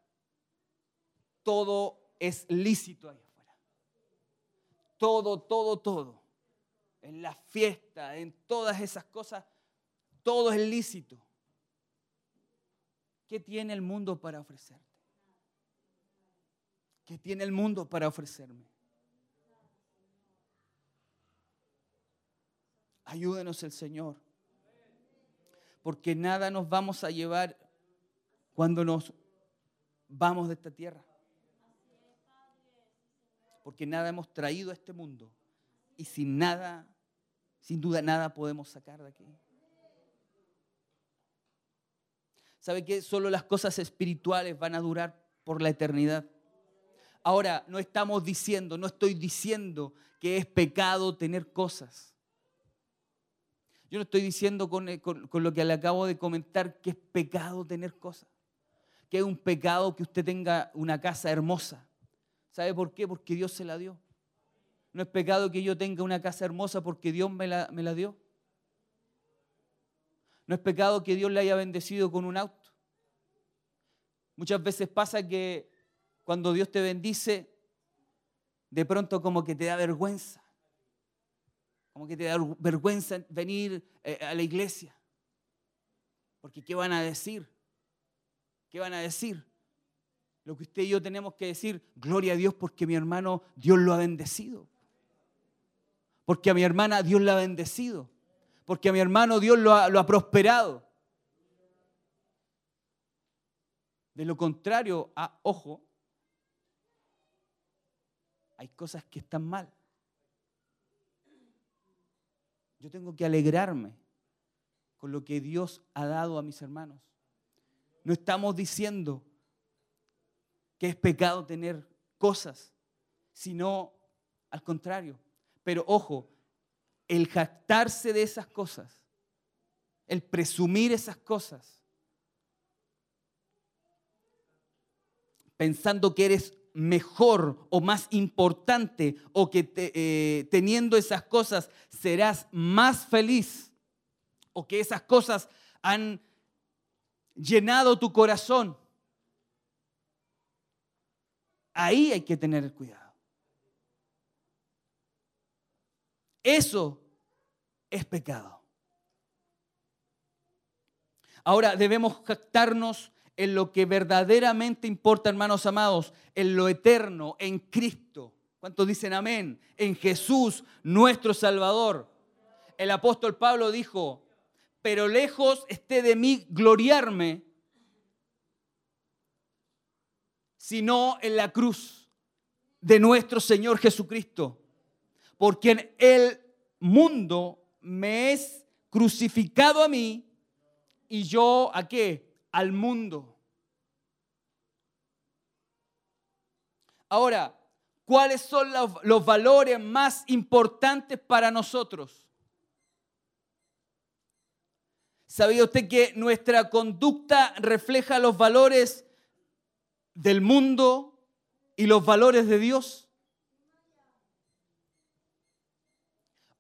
Todo es lícito ahí afuera. Todo, todo, todo. En la fiesta, en todas esas cosas, todo es lícito. ¿Qué tiene el mundo para ofrecerte? ¿Qué tiene el mundo para ofrecerme? Ayúdenos el Señor. Porque nada nos vamos a llevar cuando nos vamos de esta tierra. Porque nada hemos traído a este mundo. Y sin nada, sin duda nada podemos sacar de aquí. ¿Sabe que Solo las cosas espirituales van a durar por la eternidad. Ahora, no estamos diciendo, no estoy diciendo que es pecado tener cosas. Yo no estoy diciendo con, con, con, lo que le acabo de comentar que es pecado tener cosas. Que es un pecado que usted tenga una casa hermosa. ¿Sabe por qué? Porque Dios se la dio. No es pecado que yo tenga una casa hermosa porque Dios me la, me la dio. No es pecado que Dios le haya bendecido con un auto. Muchas veces pasa que cuando Dios te bendice, de pronto como que te da vergüenza. Como que te da vergüenza venir eh, a la iglesia. Porque ¿qué van a decir? ¿Qué van a decir? Lo que usted y yo tenemos que decir, gloria a Dios porque mi hermano Dios lo ha bendecido. Porque a mi hermana Dios la ha bendecido. Porque a mi hermano Dios lo ha, lo ha prosperado. De lo contrario, a ojo, hay cosas que están mal. Yo tengo que alegrarme con lo que Dios ha dado a mis hermanos. No estamos diciendo que es pecado tener cosas, sino al contrario. Pero ojo, el jactarse de esas cosas, el presumir esas cosas, pensando que eres mejor o más importante o que eh, teniendo esas cosas serás más feliz o que esas cosas han llenado tu corazón. Ahí hay que tener cuidado. Eso es pecado. Ahora debemos jactarnos en lo que verdaderamente importa, hermanos amados, en lo eterno, en Cristo. ¿Cuántos dicen amén? En Jesús, nuestro Salvador. El apóstol Pablo dijo, pero lejos esté de mí gloriarme, sino en la cruz de nuestro Señor Jesucristo, porque en el mundo me es crucificado a mí y yo a qué? al mundo. Ahora, ¿cuáles son los, los, valores más importantes para nosotros? ¿Sabía usted que nuestra conducta refleja los valores del mundo y los valores de Dios?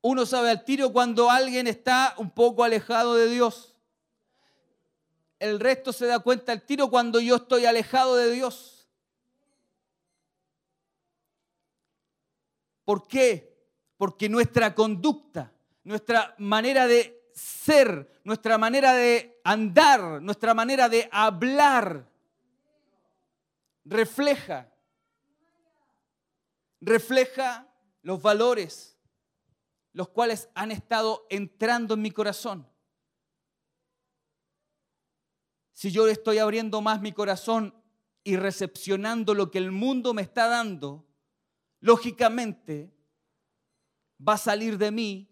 Uno sabe al tiro cuando alguien está un poco alejado de Dios el resto se da cuenta al tiro cuando yo estoy alejado de Dios. ¿Por qué? Porque nuestra conducta, nuestra manera de ser, nuestra manera de andar, nuestra manera de hablar, refleja, refleja los valores, los cuales han estado entrando en mi corazón. si yo estoy abriendo más mi corazón y recepcionando lo que el mundo me está dando, lógicamente va a salir de mí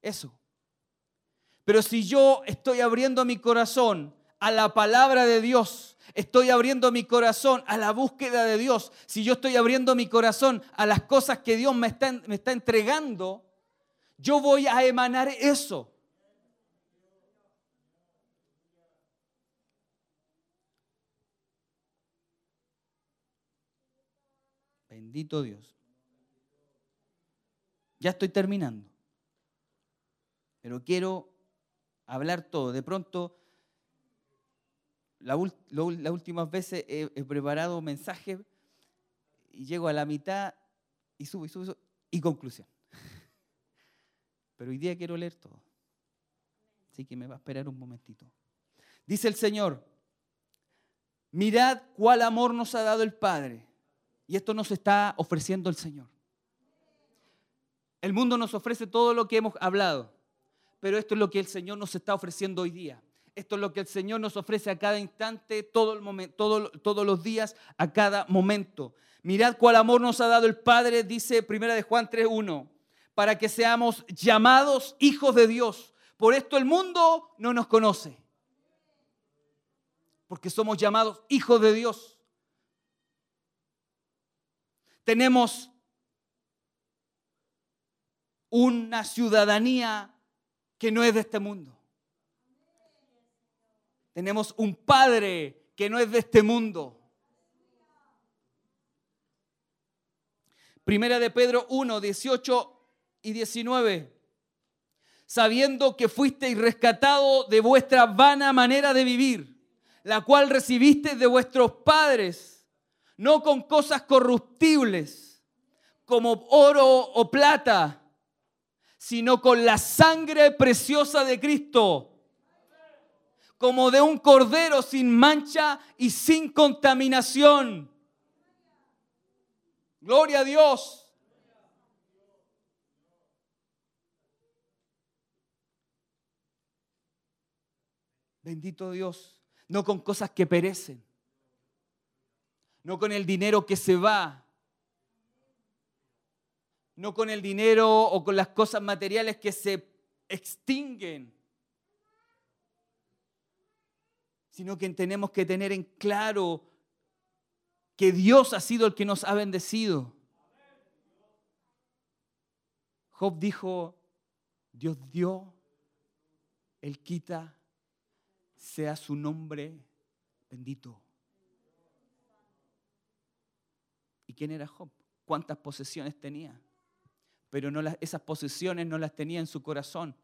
eso. Pero si yo estoy abriendo mi corazón a la palabra de Dios, estoy abriendo mi corazón a la búsqueda de Dios, si yo estoy abriendo mi corazón a las cosas que Dios me está, entregando, yo voy a emanar eso. Bendito Dios. Ya estoy terminando. pero quiero hablar todo. De pronto, las últimas veces he, he preparado mensajes y llego a la mitad y subo y subo y, subo, y conclusión. Pero hoy día quiero leer todo. Así que me va a esperar un momentito. Dice el Señor, mirad cuál amor nos ha dado el Padre. Y esto nos está ofreciendo el Señor. El mundo nos ofrece todo lo que hemos hablado, pero esto es lo que el Señor nos está ofreciendo hoy día. Esto es lo que el Señor nos ofrece a cada instante, todo el momento, todo- todos los días, a cada momento. Mirad cuál amor nos ha dado el Padre, dice Primera de Juan 3:1, para que seamos llamados hijos de Dios. Por esto el mundo no nos conoce. Porque somos llamados hijos de Dios. Tenemos una ciudadanía que no es de este mundo. Tenemos un Padre que no es de este mundo. Primera de Pedro 1, 18 y 19. Sabiendo que fuisteis rescatado de vuestra vana manera de vivir, la cual recibisteis de vuestros padres, no con cosas corruptibles, como oro o plata, sino con la sangre preciosa de Cristo, como de un cordero sin mancha y sin contaminación. Gloria a Dios. Bendito Dios, no con cosas que perecen, no con el dinero que se va, no con el dinero o con las cosas materiales que se extinguen, sino que tenemos que tener en claro que Dios ha sido el que nos ha bendecido. Job dijo, Dios dio, Él quita, sea su nombre bendito. ¿Y quién era Job? ¿Cuántas posesiones tenía? Pero no las- esas posesiones no las tenía en su corazón.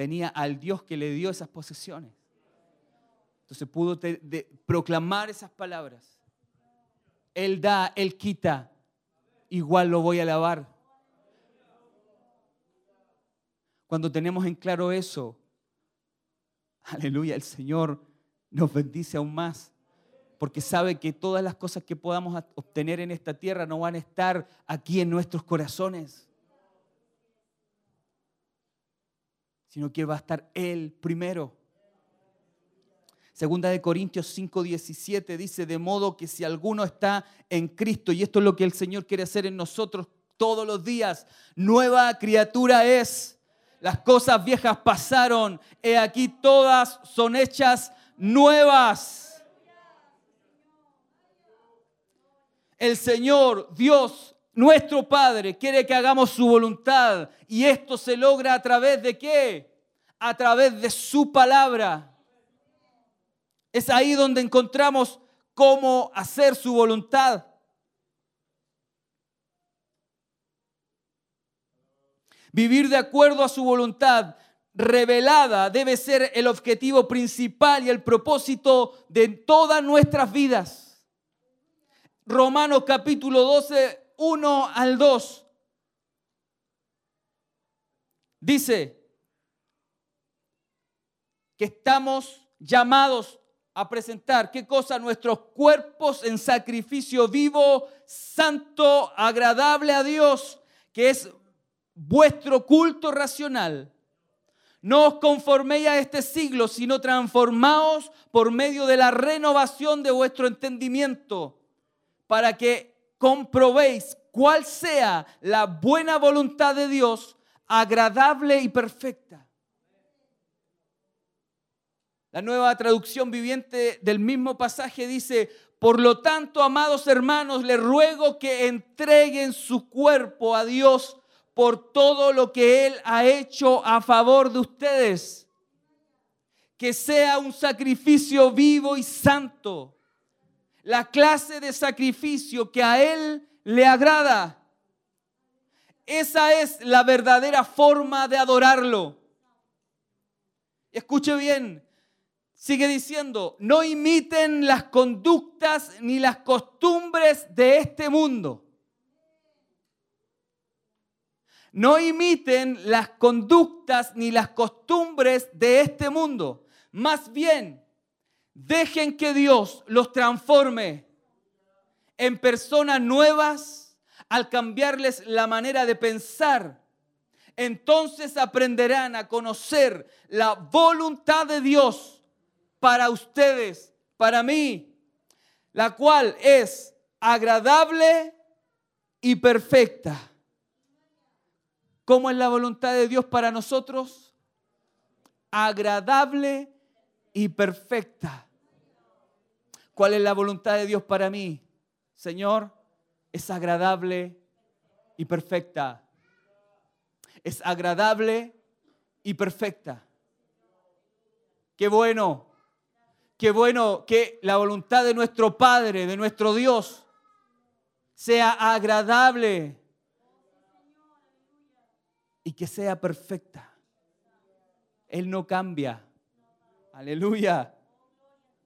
Tenía al Dios que le dio esas posesiones. Entonces pudo de- proclamar esas palabras. Él da, Él quita. Igual lo voy a alabar. Cuando tenemos en claro eso, aleluya, el Señor nos bendice aún más. Porque sabe que todas las cosas que podamos obtener en esta tierra no van a estar aquí en nuestros corazones. Sino que va a estar Él primero. Segunda de Corintios 5:17 dice, de modo que si alguno está en Cristo, y esto es lo que el Señor quiere hacer en nosotros todos los días, nueva criatura es. Las cosas viejas pasaron, he aquí todas son hechas nuevas. El Señor, Dios, nuestro Padre, quiere que hagamos su voluntad. Y esto se logra a través de qué? A través de su palabra. Es ahí donde encontramos cómo hacer su voluntad. Vivir de acuerdo a su voluntad revelada debe ser el objetivo principal y el propósito de todas nuestras vidas. Romanos capítulo 12, 1 al 2. Dice que estamos llamados a presentar, ¿qué cosa? Nuestros cuerpos en sacrificio vivo, santo, agradable a Dios, que es vuestro culto racional. No os conforméis a este siglo, sino transformaos por medio de la renovación de vuestro entendimiento, para que comprobéis cuál sea la buena voluntad de Dios, agradable y perfecta. La nueva traducción viviente del mismo pasaje dice, por lo tanto, amados hermanos, les ruego que entreguen su cuerpo a Dios por todo lo que Él ha hecho a favor de ustedes. Que sea un sacrificio vivo y santo. La clase de sacrificio que a Él le agrada. Esa es la verdadera forma de adorarlo. Escuche bien, sigue diciendo, no imiten las conductas ni las costumbres de este mundo. No imiten las conductas ni las costumbres de este mundo. Más bien, dejen que Dios los transforme en personas nuevas al cambiarles la manera de pensar. Entonces aprenderán a conocer la voluntad de Dios para ustedes, para mí, la cual es agradable y perfecta. ¿Cómo es la voluntad de Dios para nosotros? Agradable y perfecta. ¿Cuál es la voluntad de Dios para mí? Señor, es agradable y perfecta. Es agradable y perfecta. Qué bueno, qué bueno que la voluntad de nuestro Padre, de nuestro Dios, sea agradable y que sea perfecta. Él no cambia. Aleluya.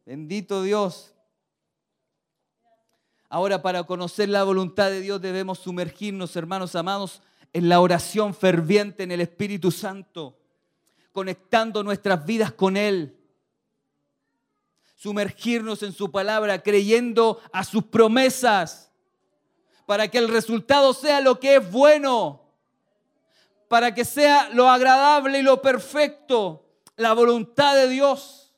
Bendito Dios. Ahora para conocer la voluntad de Dios debemos sumergirnos, hermanos amados, en la oración ferviente en el Espíritu Santo, conectando nuestras vidas con Él. Sumergirnos en su palabra, creyendo a sus promesas, para que el resultado sea lo que es bueno para que sea lo agradable y lo perfecto, la voluntad de Dios.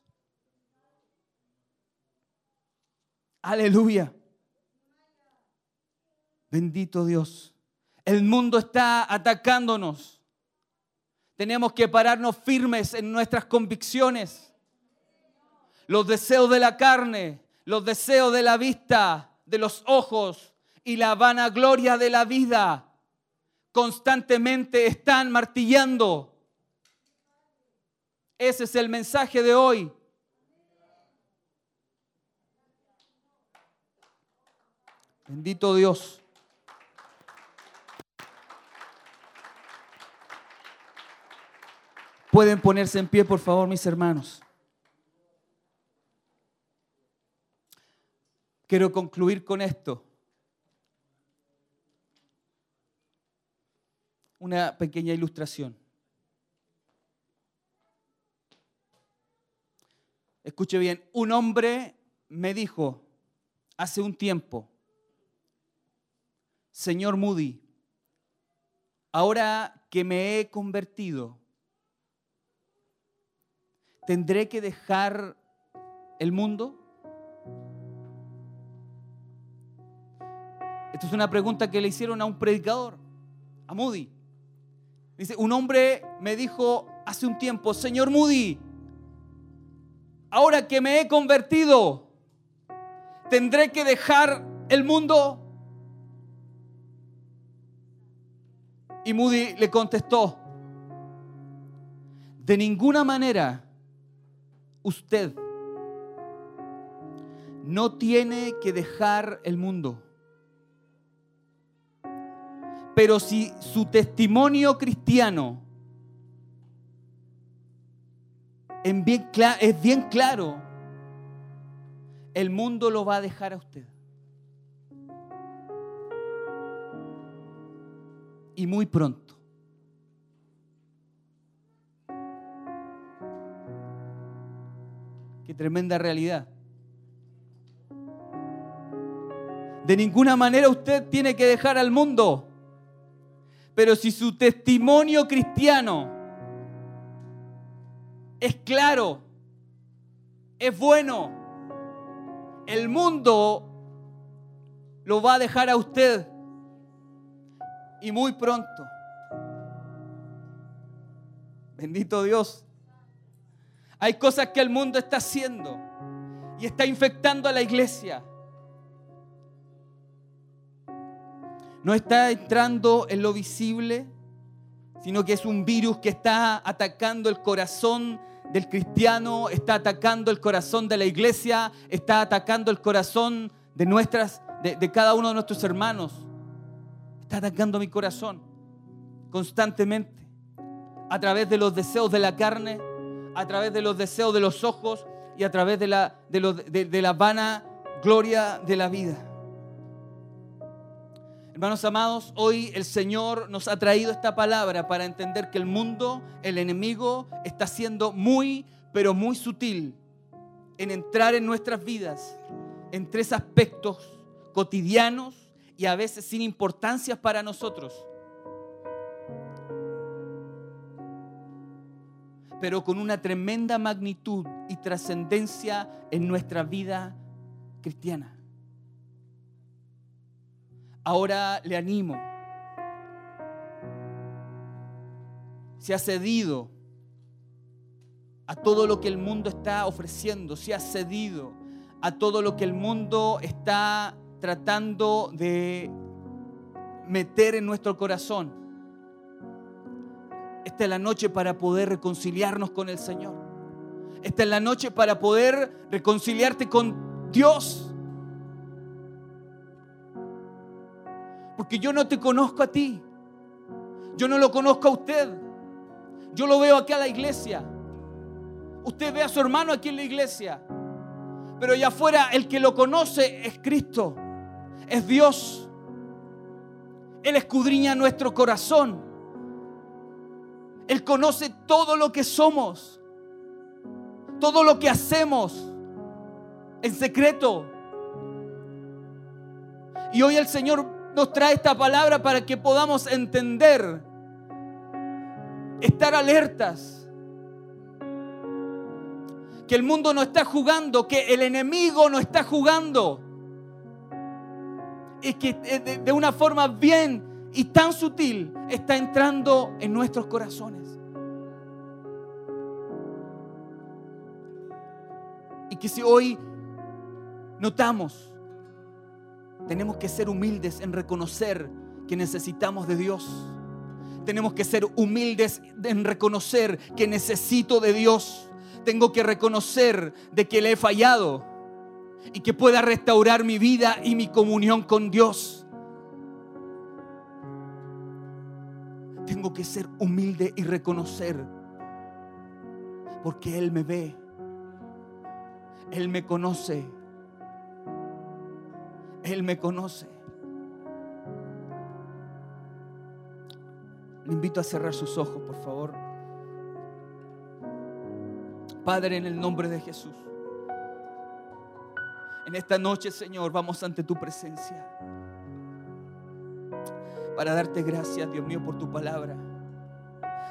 Aleluya. Bendito Dios. El mundo está atacándonos. Tenemos que pararnos firmes en nuestras convicciones. Los deseos de la carne, los deseos de la vista, de los ojos y la vanagloria de la vida constantemente están martillando. Ese es el mensaje de hoy. Bendito Dios. Pueden ponerse en pie, por favor, mis hermanos. Quiero concluir con esto. una pequeña ilustración. Escuche bien, un hombre me dijo hace un tiempo, Señor Moody, ahora que me he convertido, ¿tendré que dejar el mundo? Esta es una pregunta que le hicieron a un predicador, a Moody. Dice, un hombre me dijo hace un tiempo, Señor Moody, ahora que me he convertido, ¿tendré que dejar el mundo? Y Moody le contestó, de ninguna manera usted no tiene que dejar el mundo. Pero si su testimonio cristiano es bien claro, el mundo lo va a dejar a usted. Y muy pronto. Qué tremenda realidad. De ninguna manera usted tiene que dejar al mundo. Pero si su testimonio cristiano es claro, es bueno, el mundo lo va a dejar a usted y muy pronto. Bendito Dios. Hay cosas que el mundo está haciendo y está infectando a la iglesia. no está entrando en lo visible, sino que es un virus que está atacando el corazón del cristiano, está atacando el corazón de la iglesia, está atacando el corazón de nuestras, de, cada uno de nuestros hermanos. Está atacando mi corazón. constantemente a través de los deseos de la carne, a través de los deseos de los ojos y a través de la, de de la vana gloria de la vida. Hermanos amados, hoy el Señor nos ha traído esta palabra para entender que el mundo, el enemigo, está siendo muy, pero muy sutil en entrar en nuestras vidas en tres aspectos cotidianos y a veces sin importancia para nosotros. Pero con una tremenda magnitud y trascendencia en nuestra vida cristiana. Ahora le animo. Se ha cedido a todo lo que el mundo está ofreciendo, se ha cedido a todo lo que el mundo está tratando de meter en nuestro corazón. Esta es la noche para poder reconciliarnos con el Señor. Esta es la noche para poder reconciliarte con Dios. Porque yo no te conozco a ti. Yo no lo conozco a usted. Yo lo veo aquí a la iglesia. Usted ve a su hermano aquí en la iglesia. Pero allá afuera el que lo conoce es Cristo. Es Dios. Él escudriña nuestro corazón. Él conoce todo lo que somos, todo lo que hacemos en secreto. Y hoy el Señor nos trae esta palabra para que podamos entender, estar alertas, que el mundo no está jugando, que el enemigo no está jugando. Y que eh, de, de una forma bien y tan sutil está entrando en nuestros corazones. Y que si hoy notamos, tenemos que ser humildes en reconocer que necesitamos de Dios. Tenemos que ser humildes en reconocer que necesito de Dios. Tengo que reconocer de que le he fallado y que pueda restaurar mi vida y mi comunión con Dios. Que ser humilde y reconocer porque Él me ve. Él me conoce. Él me conoce. Le invito a cerrar sus ojos, por favor. Padre, en el nombre de Jesús. En esta noche, Señor, vamos ante tu presencia. Para darte gracias, Dios mío, por tu palabra.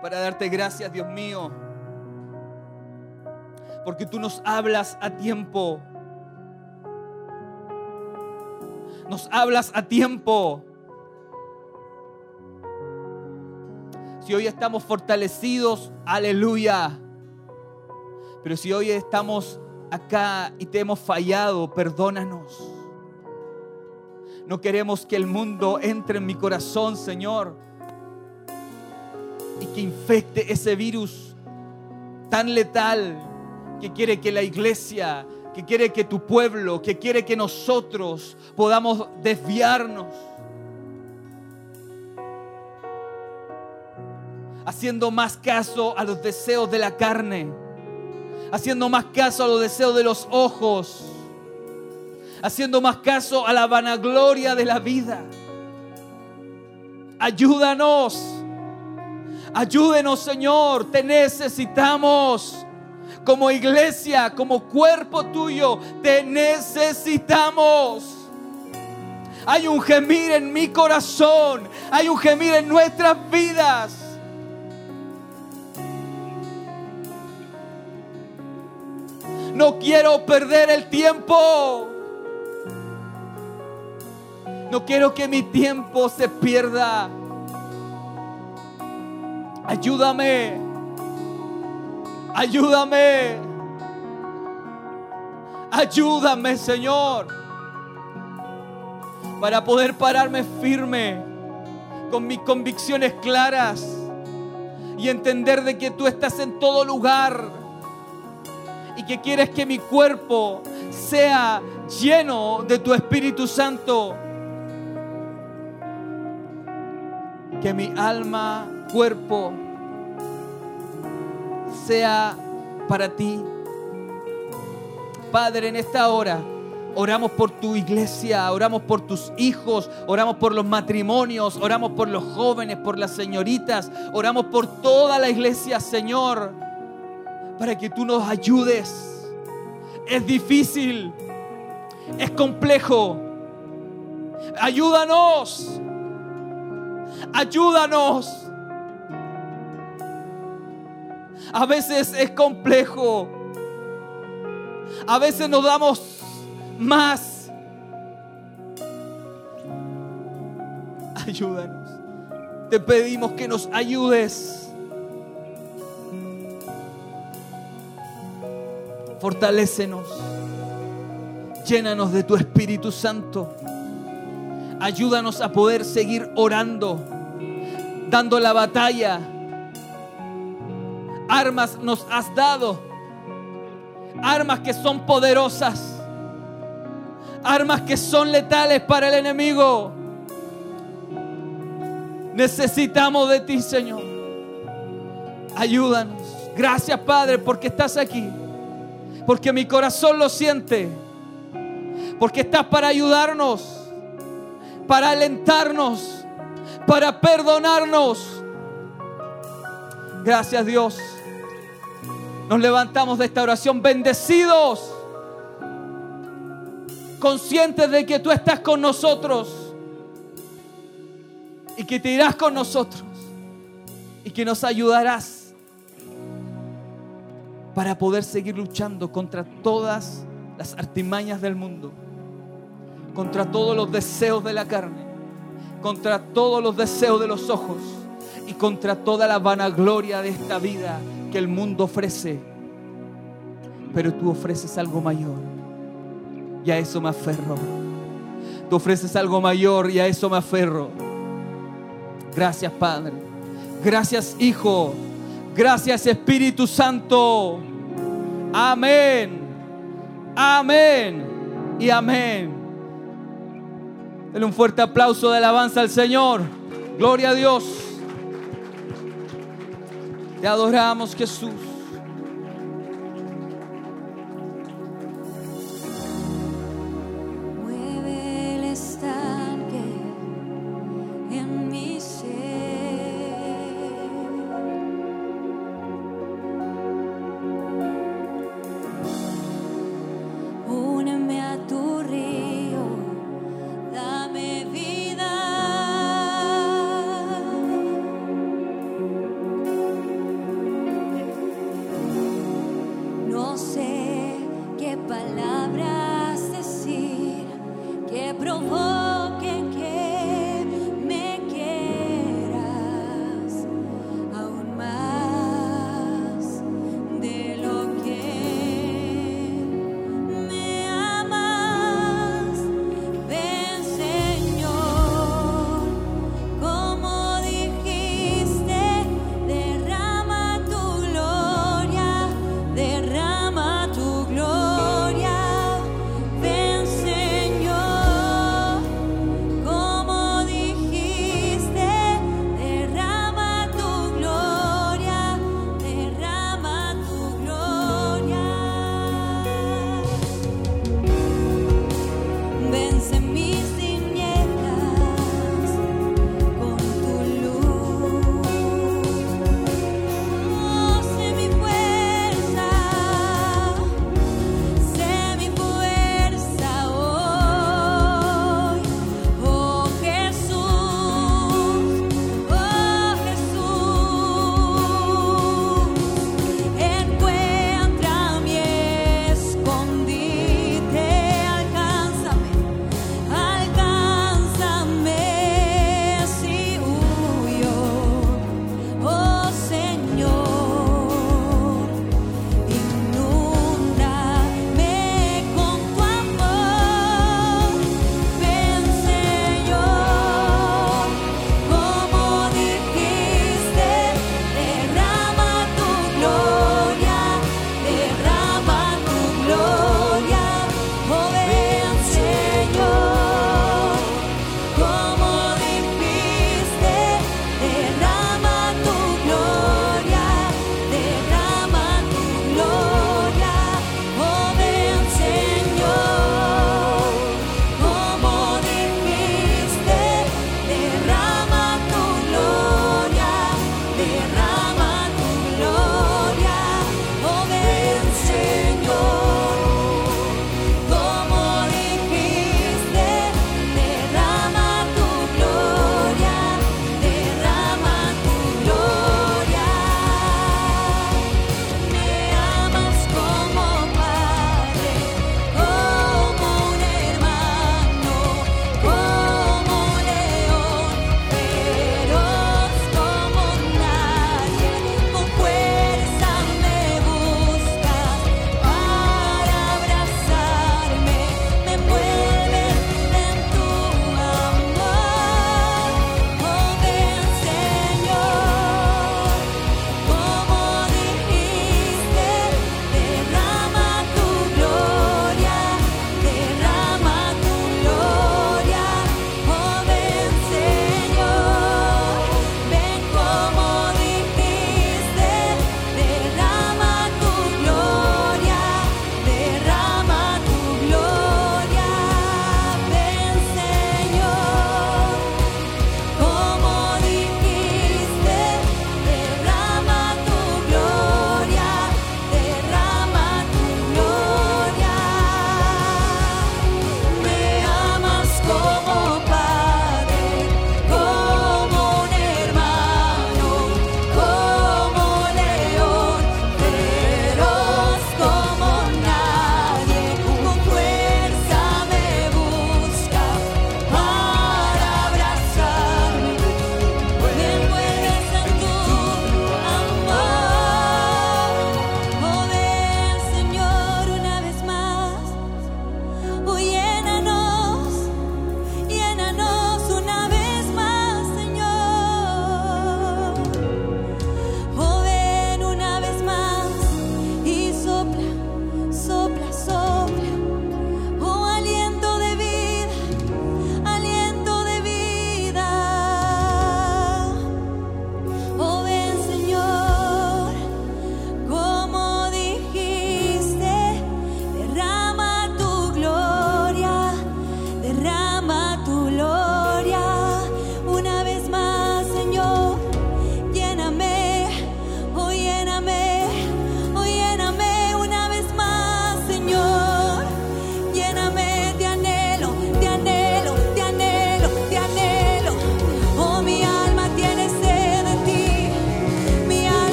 Para darte gracias, Dios mío, porque tú nos hablas a tiempo. Nos hablas a tiempo. Si hoy estamos fortalecidos, aleluya. Pero si hoy estamos acá y te hemos fallado, perdónanos. No queremos que el mundo entre en mi corazón, Señor, y que infecte ese virus tan letal que quiere que la iglesia, que quiere que tu pueblo, que quiere que nosotros podamos desviarnos. Haciendo más caso a los deseos de la carne, haciendo más caso a los deseos de los ojos, haciendo más caso a la vanagloria de la vida. Ayúdanos, ayúdenos Señor, te necesitamos como iglesia, como cuerpo tuyo, te necesitamos. Hay un gemir en mi corazón, hay un gemir en nuestras vidas. No quiero perder el tiempo. No quiero que mi tiempo se pierda. Ayúdame. Ayúdame. Ayúdame, Señor. Para poder pararme firme con mis convicciones claras y entender de que tú estás en todo lugar y que quieres que mi cuerpo sea lleno de tu Espíritu Santo. Que mi alma, cuerpo, sea para ti. Padre, en esta hora oramos por tu iglesia, oramos por tus hijos, oramos por los matrimonios, oramos por los jóvenes, por las señoritas, oramos por toda la iglesia, Señor, para que tú nos ayudes. Es difícil, es complejo. Ayúdanos, ayúdanos. A veces es complejo. A veces nos damos más. Ayúdanos. Te pedimos que nos ayudes. Fortalécenos. Llénanos de tu Espíritu Santo. Ayúdanos a poder seguir orando, dando la batalla. Armas nos has dado. Armas que son poderosas. Armas que son letales para el enemigo. Necesitamos de ti, Señor. Ayúdanos. Gracias, Padre, porque estás aquí. Porque mi corazón lo siente. Porque estás para ayudarnos. Para alentarnos. Para perdonarnos. Gracias, Dios. Nos levantamos de esta oración bendecidos. Conscientes de que tú estás con nosotros. Y que te irás con nosotros. Y que nos ayudarás para poder seguir luchando contra todas las artimañas del mundo, contra todos los deseos de la carne, contra todos los deseos de los ojos y contra toda la vanagloria de esta vida que el mundo ofrece. Pero tú ofreces algo mayor y a eso me aferro. Tú ofreces algo mayor y a eso me aferro. Gracias Padre. Gracias Hijo. Gracias Espíritu Santo. Amén. Amén. Y amén. Denle un fuerte aplauso de alabanza al Señor. Gloria a Dios. Te adoramos Jesús.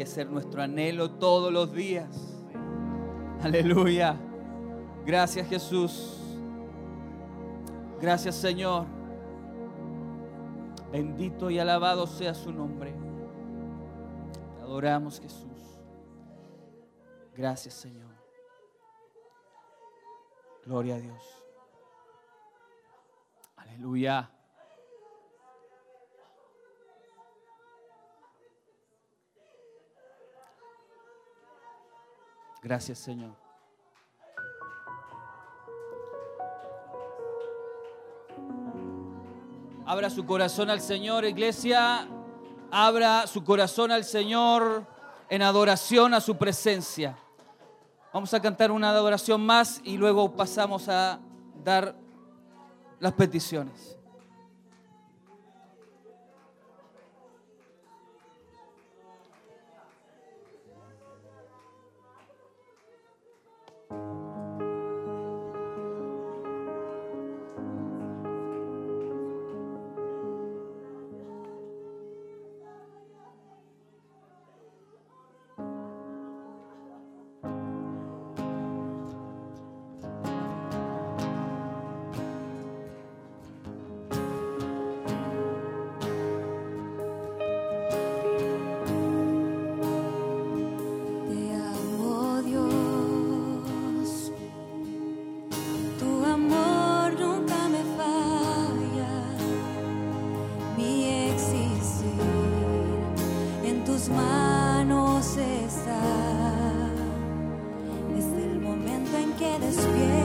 Que ser nuestro anhelo todos los días. Aleluya. Gracias, Jesús. Gracias, Señor. Bendito y alabado sea su nombre. Te adoramos, Jesús. Gracias, Señor. Gloria a Dios. Aleluya. Gracias, Señor. Abra su corazón al Señor, iglesia. Abra su corazón al Señor en adoración a su presencia. Vamos a cantar una adoración más y luego pasamos a dar las peticiones. tus manos está desde el momento en que despiertas.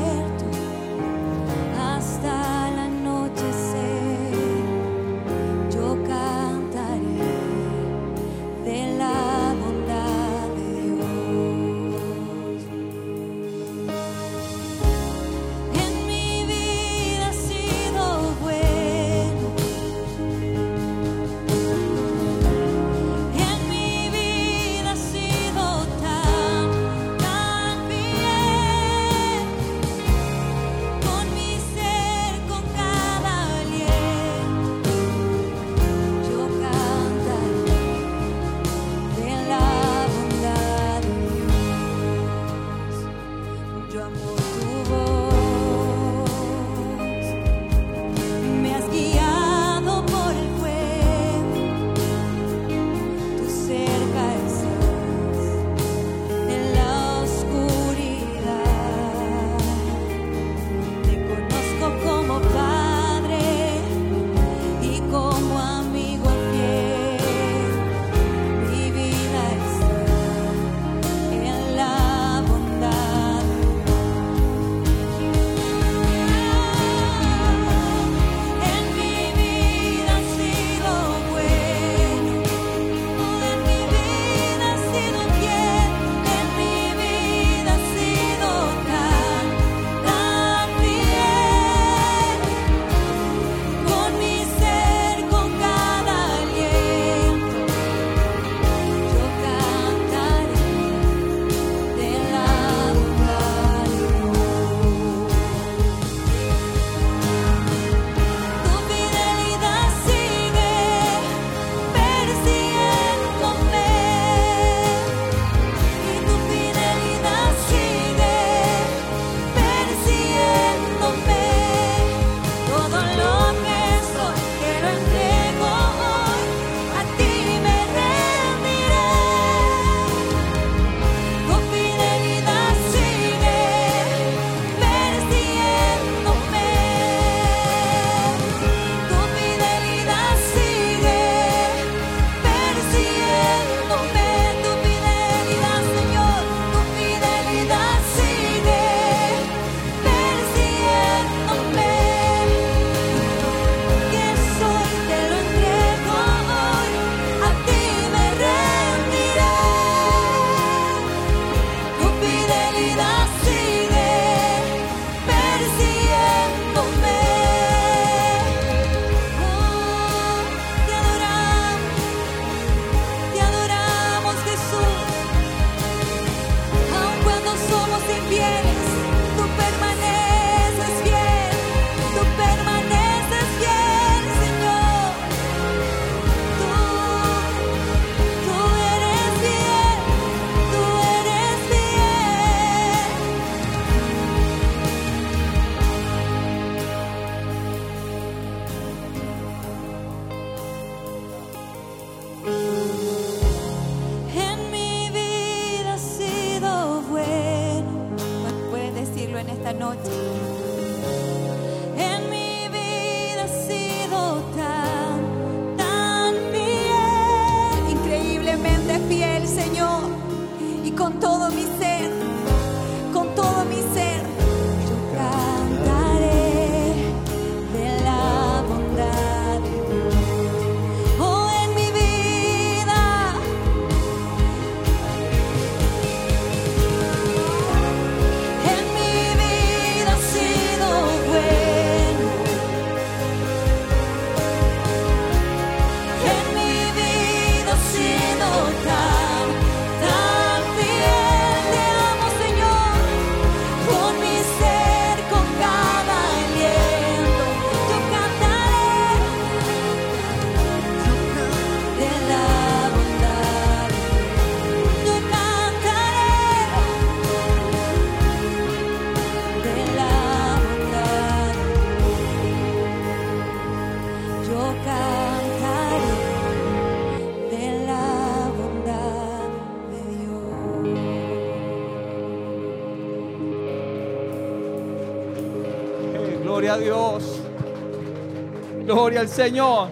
Gloria al Señor.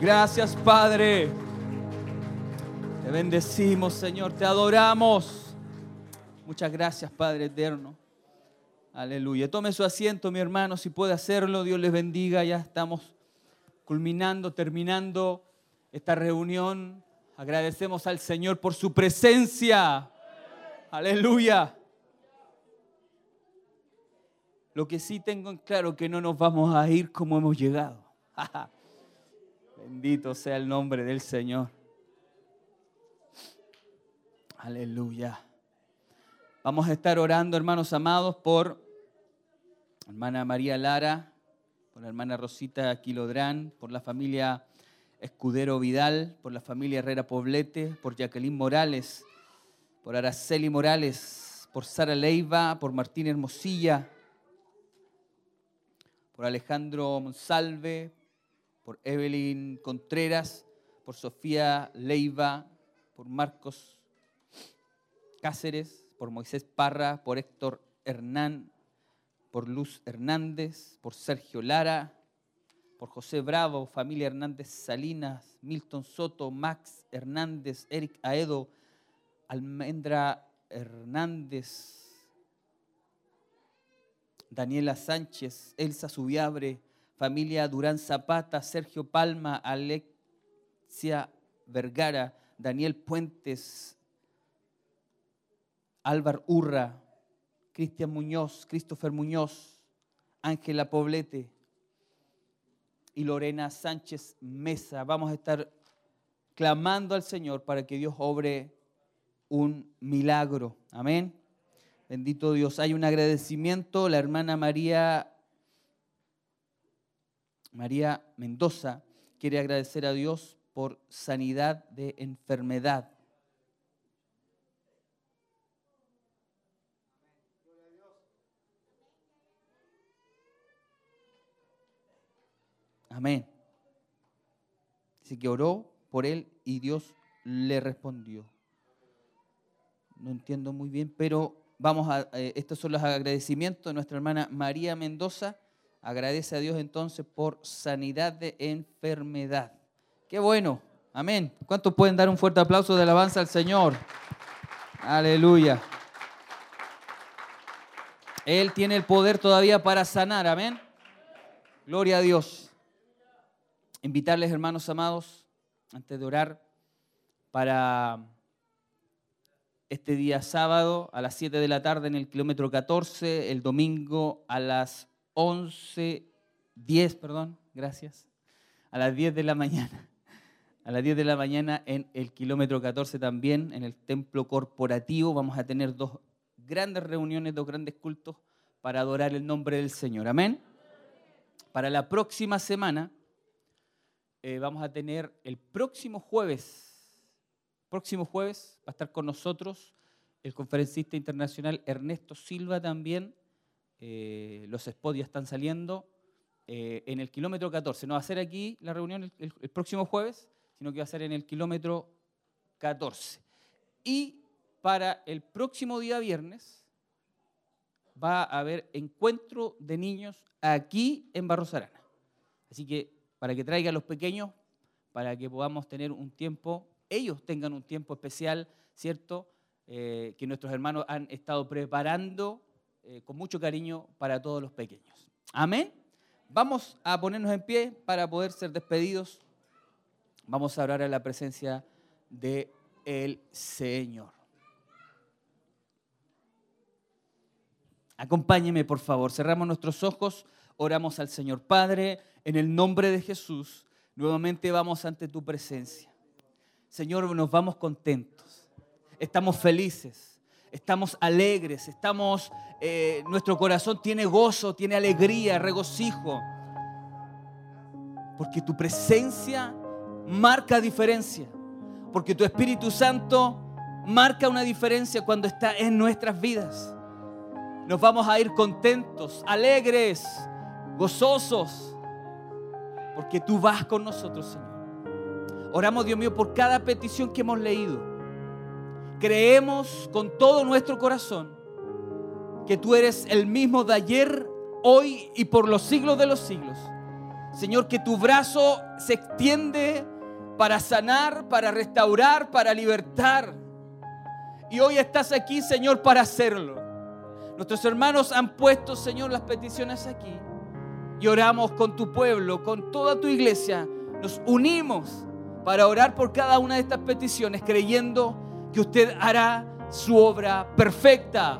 Gracias, Padre. Te bendecimos, Señor. Te adoramos. Muchas gracias, Padre eterno. Aleluya. Tome su asiento, mi hermano, si puede hacerlo. Dios les bendiga. Ya estamos culminando, terminando esta reunión. Agradecemos al Señor por su presencia. Aleluya. Lo que sí tengo en claro que no nos vamos a ir como hemos llegado. Bendito sea el nombre del Señor. Aleluya. Vamos a estar orando, hermanos amados, por hermana María Lara, por la hermana Rosita Quilodrán, por la familia Escudero Vidal, por la familia Herrera Poblete, por Jacqueline Morales, por Araceli Morales, por Sara Leiva, por Martín Hermosilla, por Alejandro Monsalve, por Evelyn Contreras, por Sofía Leiva, por Marcos Cáceres, por Moisés Parra, por Héctor Hernán, por Luz Hernández, por Sergio Lara, por José Bravo, familia Hernández Salinas, Milton Soto, Max Hernández, Eric Aedo, Almendra Hernández, Daniela Sánchez, Elsa Subiabre, familia Durán Zapata, Sergio Palma, Alexia Vergara, Daniel Puentes, Álvar Urra, Cristian Muñoz, Christopher Muñoz, Ángela Poblete y Lorena Sánchez Mesa. Vamos a estar clamando al Señor para que Dios obre un milagro. Amén. Bendito Dios. Hay un agradecimiento. La hermana María, María Mendoza quiere agradecer a Dios por sanidad de enfermedad. Amén. Dice que oró por él y Dios le respondió. No entiendo muy bien, pero vamos a, eh, estos son los agradecimientos de nuestra hermana María Mendoza. Agradece a Dios entonces por sanidad de enfermedad. Qué bueno. Amén. ¿Cuántos pueden dar un fuerte aplauso de alabanza al Señor? Aleluya. Él tiene el poder todavía para sanar. Amén. Gloria a Dios. Invitarles, hermanos amados, antes de orar, para este día sábado a las 7 de la tarde en el kilómetro 14, el domingo a las 11, 10, perdón, gracias, a las 10 de la mañana. A las 10 de la mañana en el kilómetro 14 también, en el templo corporativo, vamos a tener dos grandes reuniones, dos grandes cultos para adorar el nombre del Señor. Amén. Para la próxima semana eh, vamos a tener el próximo jueves, próximo jueves va a estar con nosotros el conferencista internacional Ernesto Silva también. Eh, los spots ya están saliendo eh, en el kilómetro 14. No va a ser aquí la reunión el, próximo jueves, sino que va a ser en el kilómetro 14. Y para el próximo día viernes va a haber encuentro de niños aquí en Barros Arana. Así que para que traigan los pequeños, para que podamos tener un tiempo, ellos tengan un tiempo especial, ¿cierto? Eh, que nuestros hermanos han estado preparando eh, con mucho cariño para todos los pequeños. Amén. Vamos a ponernos en pie para poder ser despedidos. Vamos a orar a la presencia de el Señor. Acompáñeme, por favor. Cerramos nuestros ojos, oramos al Señor. Padre, en el nombre de Jesús, nuevamente vamos ante tu presencia. Señor, nos vamos contentos. Estamos felices, estamos alegres, estamos, eh, nuestro corazón tiene gozo, tiene alegría, regocijo. Porque tu presencia marca diferencia. Porque tu Espíritu Santo marca una diferencia cuando está en nuestras vidas. Nos vamos a ir contentos, alegres, gozosos. porque tú vas con nosotros, Señor. Oramos, Dios mío, por cada petición que hemos leído. Creemos con todo nuestro corazón que tú eres el mismo de ayer, hoy y por los siglos de los siglos. Señor, que tu brazo se extiende para sanar, para restaurar, para libertar. Y hoy estás aquí, Señor, para hacerlo. Nuestros hermanos han puesto, Señor, las peticiones aquí. Y oramos con tu pueblo, con toda tu iglesia. Nos unimos para orar por cada una de estas peticiones, creyendo que usted hará su obra perfecta.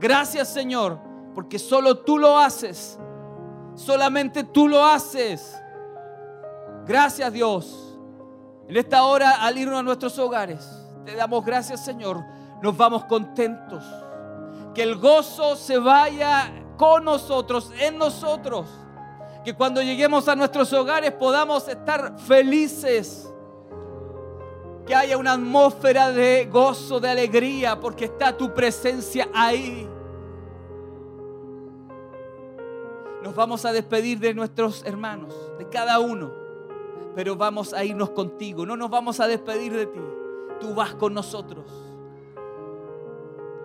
Gracias, Señor, porque solo tú lo haces. Solamente tú lo haces. Gracias, Dios. En esta hora, al irnos a nuestros hogares, te damos gracias, Señor. Nos vamos contentos. Que el gozo se vaya con nosotros, en nosotros. Que cuando lleguemos a nuestros hogares podamos estar felices. Que haya una atmósfera de gozo, de alegría, porque está tu presencia ahí. Nos vamos a despedir de nuestros hermanos, de cada uno, pero vamos a irnos contigo. No nos vamos a despedir de ti. Tú vas con nosotros.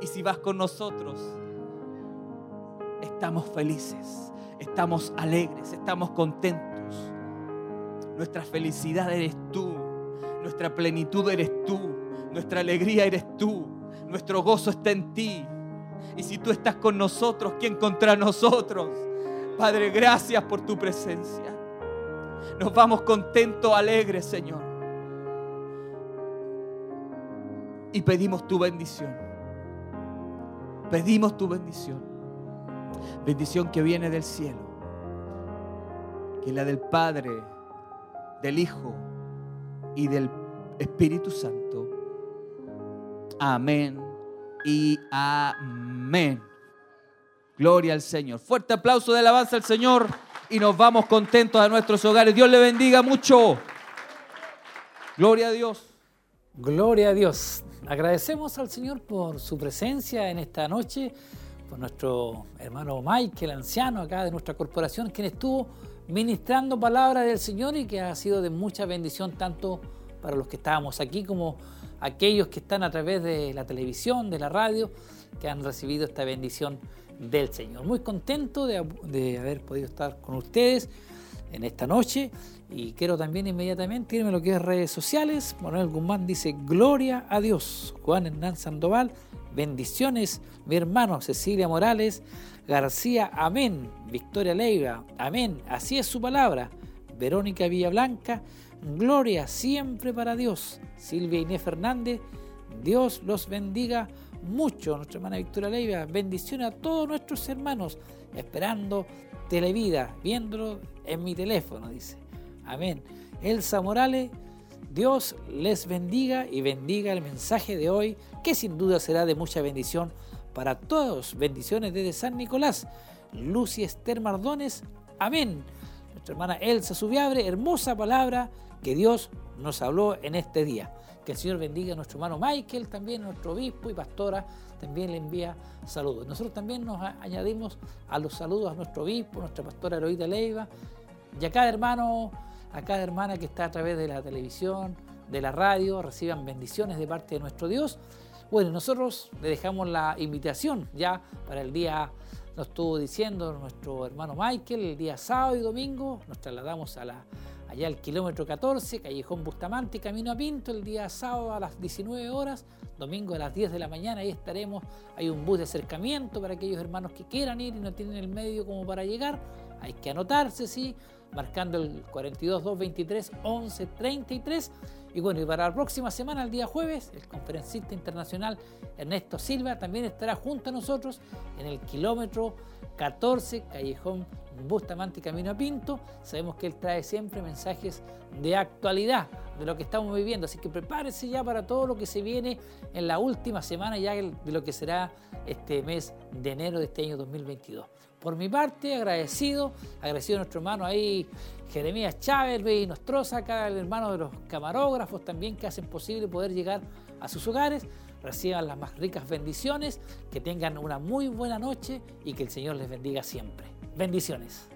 Y si vas con nosotros, estamos felices, estamos alegres, estamos contentos. Nuestra felicidad eres tú, nuestra plenitud eres tú, nuestra alegría eres tú, nuestro gozo está en ti. Y si tú estás con nosotros, ¿quién contra nosotros? Padre, gracias por tu presencia. Nos vamos contentos, alegres, Señor. Y pedimos tu bendición. Pedimos tu bendición. Bendición que viene del cielo. Que es la del Padre, del Hijo y del Espíritu Santo. Amén y amén. Gloria al Señor. Fuerte aplauso de alabanza al Señor y nos vamos contentos a nuestros hogares. Dios le bendiga mucho. Gloria a Dios. Gloria a Dios. Agradecemos al Señor por su presencia en esta noche, por nuestro hermano Michael, anciano acá de nuestra corporación, quien estuvo ministrando palabras del Señor y que ha sido de mucha bendición tanto para los que estábamos aquí como aquellos que están a través de la televisión, de la radio, que han recibido esta bendición del Señor. Muy contento de, de haber podido estar con ustedes en esta noche y quiero también inmediatamente irme a lo que es redes sociales. Manuel Guzmán dice, gloria a Dios. Juan Hernán Sandoval, bendiciones. Mi hermano Cecilia Morales García, amén. Victoria Leiva, amén. Así es su palabra. Verónica Villablanca, gloria siempre para Dios. Silvia Inés Fernández, Dios los bendiga mucho. Nuestra hermana Victoria Leiva, bendiciones a todos nuestros hermanos, esperando Televida, viéndolo en mi teléfono, dice. Amén. Elsa Morales, Dios les bendiga y bendiga el mensaje de hoy, que sin duda será de mucha bendición para todos. Bendiciones desde San Nicolás. Lucy Esther Mardones, amén. Nuestra hermana Elsa Subiabre, hermosa palabra que Dios nos habló en este día. Que el Señor bendiga a nuestro hermano Michael, también nuestro obispo y pastora, también le envía saludos. Nosotros también nos añadimos a los saludos a nuestro obispo, nuestra pastora Heroída Leiva, y a cada hermano, a cada hermana que está a través de la televisión, de la radio, reciban bendiciones de parte de nuestro Dios. Bueno, nosotros le dejamos la invitación ya para el día, nos estuvo diciendo nuestro hermano Michael, el día sábado y domingo, nos trasladamos a la, allá al kilómetro 14, Callejón Bustamante, Camino a Pinto, el día sábado a las 19 horas, domingo a las 10 de la mañana, ahí estaremos, hay un bus de acercamiento para aquellos hermanos que quieran ir y no tienen el medio como para llegar, hay que anotarse, sí, marcando el 42 223 11 33 y bueno, y para la próxima semana, el día jueves, el conferencista internacional Ernesto Silva también estará junto a nosotros en el kilómetro 14, Callejón Bustamante Camino a Pinto. Sabemos que él trae siempre mensajes de actualidad de lo que estamos viviendo, así que prepárese ya para todo lo que se viene en la última semana ya de lo que será este mes de enero de este año 2022. Por mi parte, agradecido, agradecido a nuestro hermano ahí, Jeremías Chávez, y Nostroza, acá el hermano de los camarógrafos también que hacen posible poder llegar a sus hogares. Reciban las más ricas bendiciones, que tengan una muy buena noche y que el Señor les bendiga siempre. Bendiciones.